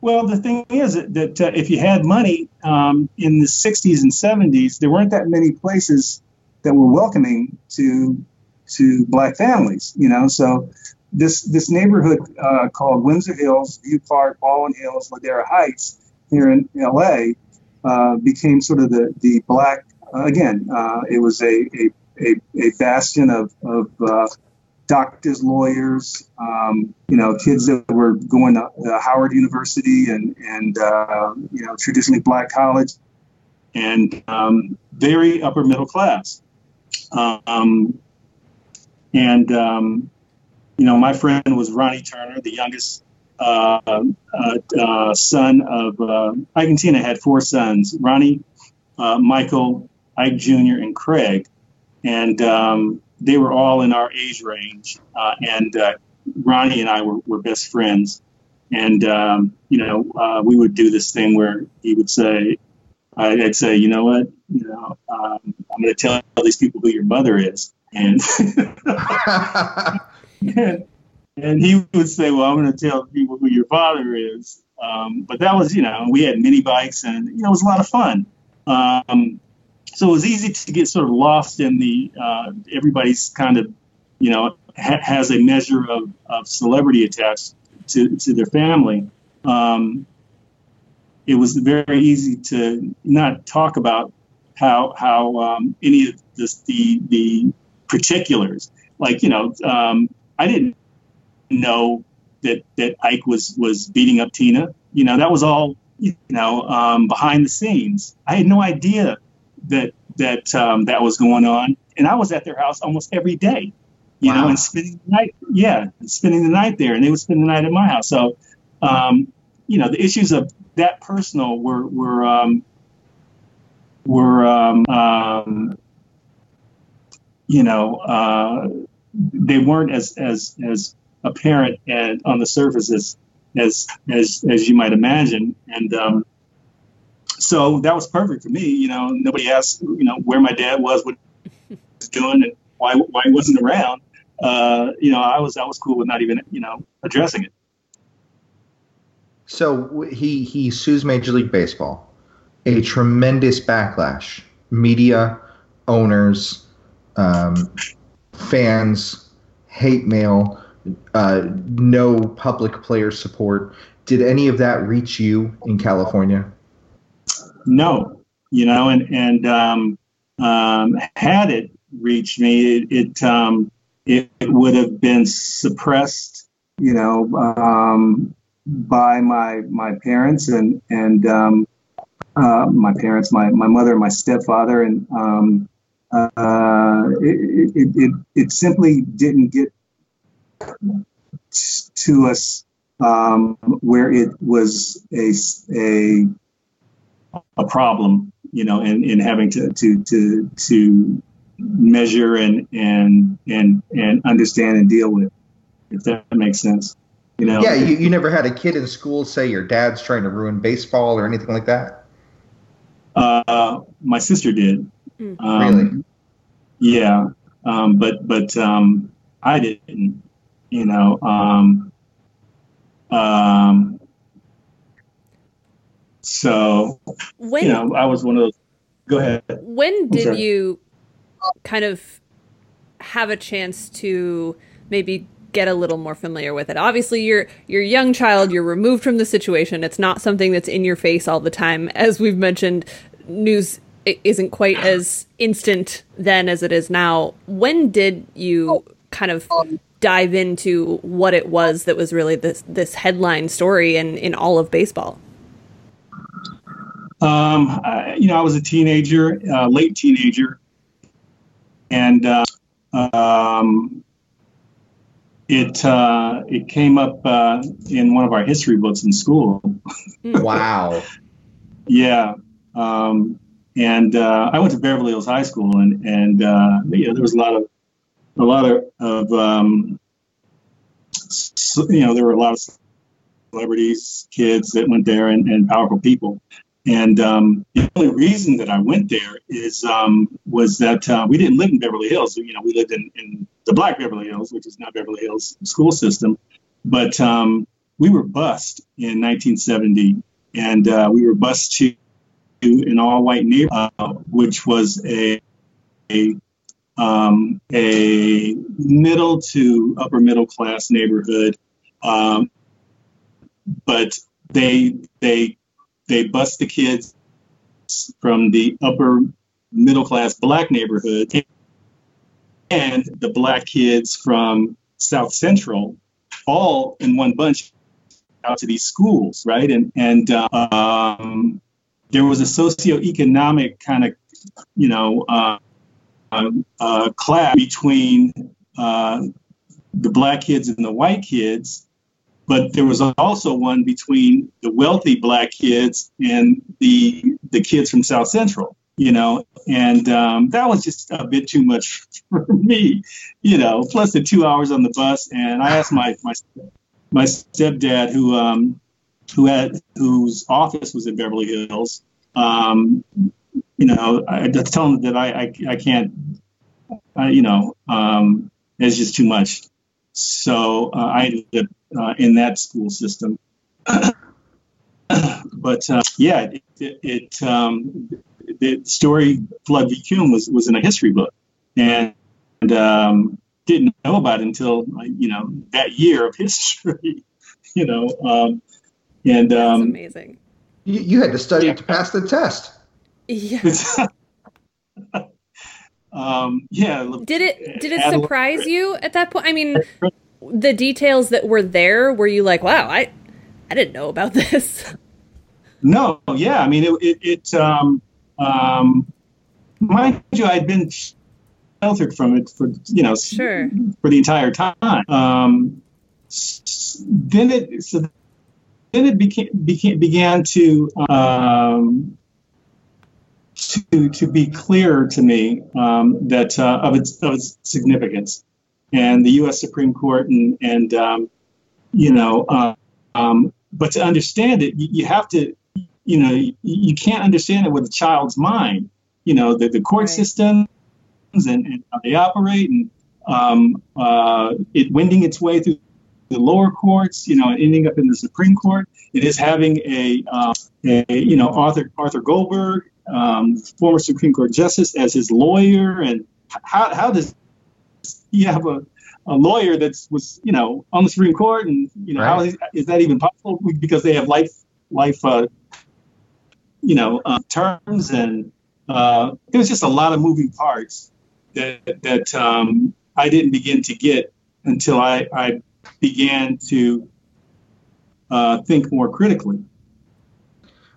Well, the thing is that, that uh, if you had money um, in the 60s and 70s, there weren't that many places that were welcoming to to black families. You know, so this this neighborhood uh, called Windsor Hills, View Park, Baldwin Hills, Ladera Heights here in LA uh, became sort of the the black uh, again. Uh, it was a, a a, a bastion of, of uh, doctors, lawyers, um, you know, kids that were going to uh, Howard University and and uh, you know traditionally black college, and um, very upper middle class. Um, and um, you know, my friend was Ronnie Turner, the youngest son of Ike and Tina had four sons: Ronnie, Michael, Ike Jr., and Craig. And um, they were all in our age range, uh, and uh, Ronnie and I were, were best friends. And um, you know, uh, we would do this thing where he would say, "I'd say, you know what, you know, um, I'm going to tell these people who your mother is," and, and and he would say, "Well, I'm going to tell people who your father is." Um, but that was, you know, we had mini bikes, and you know, it was a lot of fun. Um, so it was easy to get sort of lost in the uh, everybody's kind of you know ha- has a measure of, of celebrity attached to, to their family um, it was very easy to not talk about how how um, any of this, the the particulars like you know um, I didn't know that that Ike was was beating up Tina you know that was all you know um, behind the scenes I had no idea that that um, that was going on, and I was at their house almost every day, you wow. know, and spending the night. Yeah, spending the night there, and they would spend the night at my house. So, um, you know, the issues of that personal were were um, were um, um, you know uh, they weren't as as as apparent and on the surface as as as as you might imagine, and um, so that was perfect for me. You know, nobody asked, you know, where my dad was, what he was doing, and why why he wasn't around. Uh, you know, I was I was cool with not even you know addressing it. So he he sues Major League Baseball. A tremendous backlash. Media, owners, um, fans, hate mail. Uh, no public player support. Did any of that reach you in California? No, you know, and and um, um, had it reached me, it it, um, it, would have been suppressed, you know, um, by my my parents and and um, uh, my parents, my my mother, and my stepfather, and um, uh, it, it, it, it simply didn't get to us um, where it was a, a a problem, you know, in, in having to to to to measure and and and and understand and deal with, if that makes sense. You know. Yeah, you, you never had a kid in school say your dad's trying to ruin baseball or anything like that. Uh, my sister did. Mm. Um, really? Yeah, um, but but um, I didn't. You know. Um, um, so when, you know, I was one of those. Go ahead. When did you kind of have a chance to maybe get a little more familiar with it? Obviously, you're you're a young child. You're removed from the situation. It's not something that's in your face all the time. As we've mentioned, news isn't quite as instant then as it is now. When did you kind of dive into what it was that was really this this headline story in in all of baseball? Um, I, you know, I was a teenager, uh, late teenager, and uh, um, it uh, it came up uh, in one of our history books in school. wow. yeah, um, and uh, I went to Beverly Hills High School, and and uh, you know there was a lot of a lot of, of um, you know there were a lot of celebrities, kids that went there, and, and powerful people. And um, the only reason that I went there is um, was that uh, we didn't live in Beverly Hills. You know, we lived in, in the Black Beverly Hills, which is not Beverly Hills school system. But um, we were bused in 1970, and uh, we were bused to an all-white neighborhood, uh, which was a a, um, a middle to upper middle class neighborhood. Um, but they they they bust the kids from the upper middle class black neighborhood and the black kids from South Central all in one bunch out to these schools, right? And and um, there was a socioeconomic kind of, you know, uh, uh, class between uh, the black kids and the white kids but there was also one between the wealthy black kids and the the kids from South Central, you know, and um, that was just a bit too much for me, you know. Plus the two hours on the bus, and I asked my my my stepdad who um, who had whose office was in Beverly Hills, um, you know, I, I tell them that I I, I can't, I, you know, um, it's just too much. So uh, I ended up uh, in that school system. but uh, yeah, it, it, it um, the story Flood v. Kuhn was was in a history book, and, and um, didn't know about it until you know that year of history. you know, um, and um, amazing. You, you, had to study yeah. to pass the test. Yeah. um, yeah. Did it did it surprise you at that point? I mean, the details that were there, were you like, wow, I, I didn't know about this? No, yeah, I mean, it, it, it um, um, mind you, I'd been sheltered from it for you know sure. for the entire time. Um, then it so then it became, became began to um, to to be clear to me um, that uh, of its of its significance and the U.S. Supreme Court, and and um, you know, uh, um, but to understand it, you, you, have to, you know, you, you, can't understand it with a child's mind. You know, the, the court right. systems and, and, how they operate, and um, uh, it wending its way through the lower courts, you know, ending up in the Supreme Court. It is having a, uh, a you know, Arthur Arthur Goldberg, um, former Supreme Court justice, as his lawyer, and how how does he have a, a lawyer that's was you know on the Supreme Court, and you know right. how is, is, that even possible? Because they have life life uh, you know uh, terms, and uh, there was just a lot of moving parts that that um, I didn't begin to get until I, I began to uh, think more critically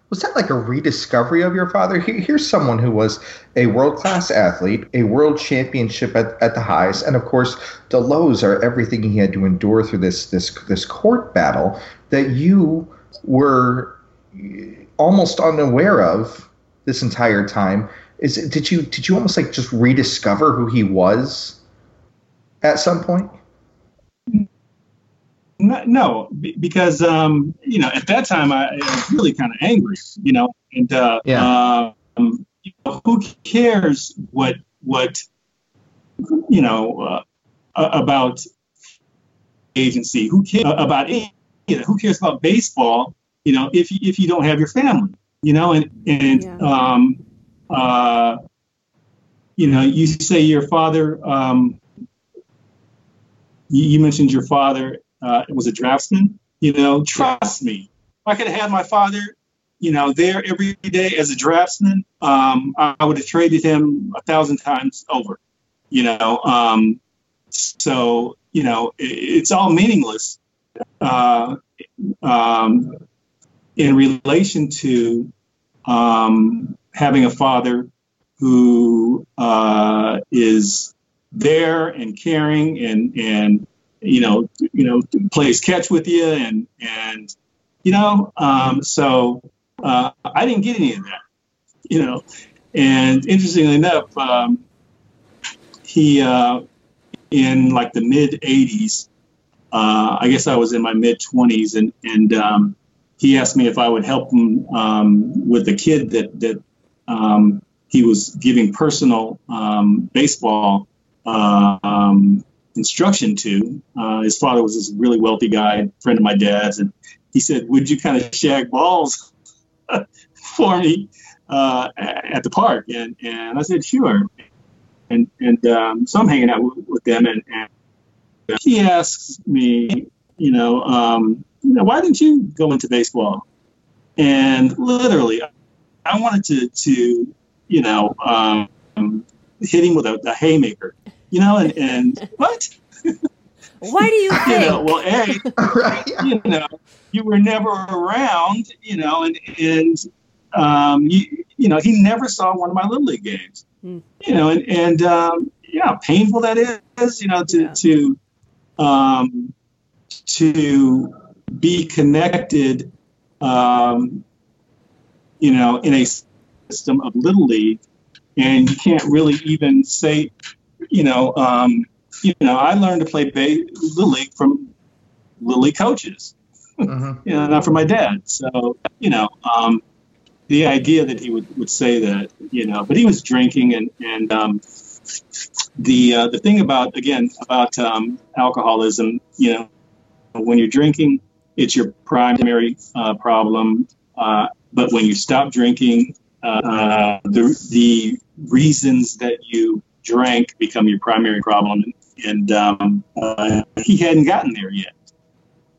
was that like a rediscovery of your father? Here's someone who was a world class athlete, a world championship at, at the highest, and of course the lows are everything he had to endure through this this this court battle that you were almost unaware of this entire time. Is did you did you almost like just rediscover who he was at some point? No, because um, you know at that time I, I was really kind of angry, you know, and uh, yeah. um, you know, who cares what what you know uh, about agency? Who cares about you know, who cares about baseball? You know, if if you don't have your family, you know, and and yeah. um, uh, you know, you say your father. Um, you, you mentioned your father uh, was a draftsman. You know, trust me. If I could have had my father, you know, there every day as a draftsman, um, I would have traded him a thousand times over. You know, um, so you know, it, it's all meaningless uh, um, in relation to um, having a father who uh, is there and caring and and you know, you know, plays catch with you and and you know, um, so uh, I didn't get any of that, you know. And interestingly enough, um, he uh, in like the mid '80s, uh, I guess I was in my mid 20s, and and um, he asked me if I would help him um, with the kid that that um, he was giving personal um, baseball uh, um, instruction to. Uh, his father was this really wealthy guy, friend of my dad's, and he said, "Would you kind of shag balls for me uh, at the park?" And and I said, "Sure." And and um, so I'm hanging out with, with them, and, and, he asks me, you know, um, you know, why didn't you go into baseball? And literally, I wanted to to you know um, hit him with a, a haymaker you know, and, and what? Why do you think? you know, well, A, right, you know, you were never around, you know, and, and um, you, you know, he never saw one of my Little League games, mm. you know, and, and um, yeah, painful that is, you know, to, yeah. to, um, to be connected, um, you know, in a system of Little League, and you can't really even say you know, um, you know, I learned to play bay, little league from little league coaches, mm-hmm. you know, not from my dad. So, you know, um, the idea that he would, would say that, you know, but he was drinking and, and, um, the, uh, the thing about, again, about, um, alcoholism, you know, when you're drinking, it's your primary, uh, problem. Uh, but when you stop drinking, uh, the, the reasons that you drank become your primary problem. And um, uh, he hadn't gotten there yet,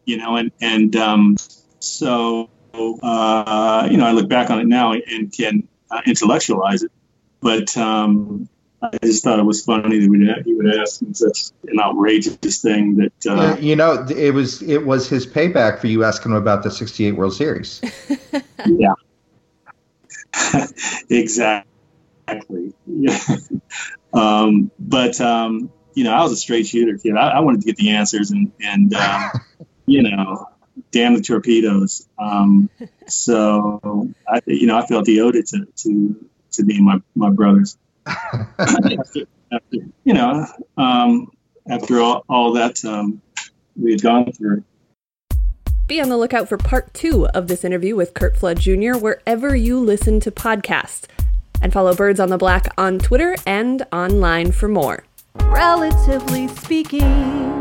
you know, and, and um, so, uh, you know, I look back on it now and can uh, intellectualize it. But um, I just thought it was funny that he would ask me such an outrageous thing that uh, you know it was it was his payback for you asking him about the '68 World Series. yeah, exactly. Yeah. Um, but um, you know, I was a straight shooter kid. I, I wanted to get the answers, and and um, you know, damn the torpedoes. Um, so I, you know, I felt he owed it to to to me my my brothers. after, after, you know, um, after all, all that um, we had gone through. Be on the lookout for part two of this interview with Curt Flood Jr. wherever you listen to podcasts and follow Birds on the Black on Twitter and online for more. Relatively speaking.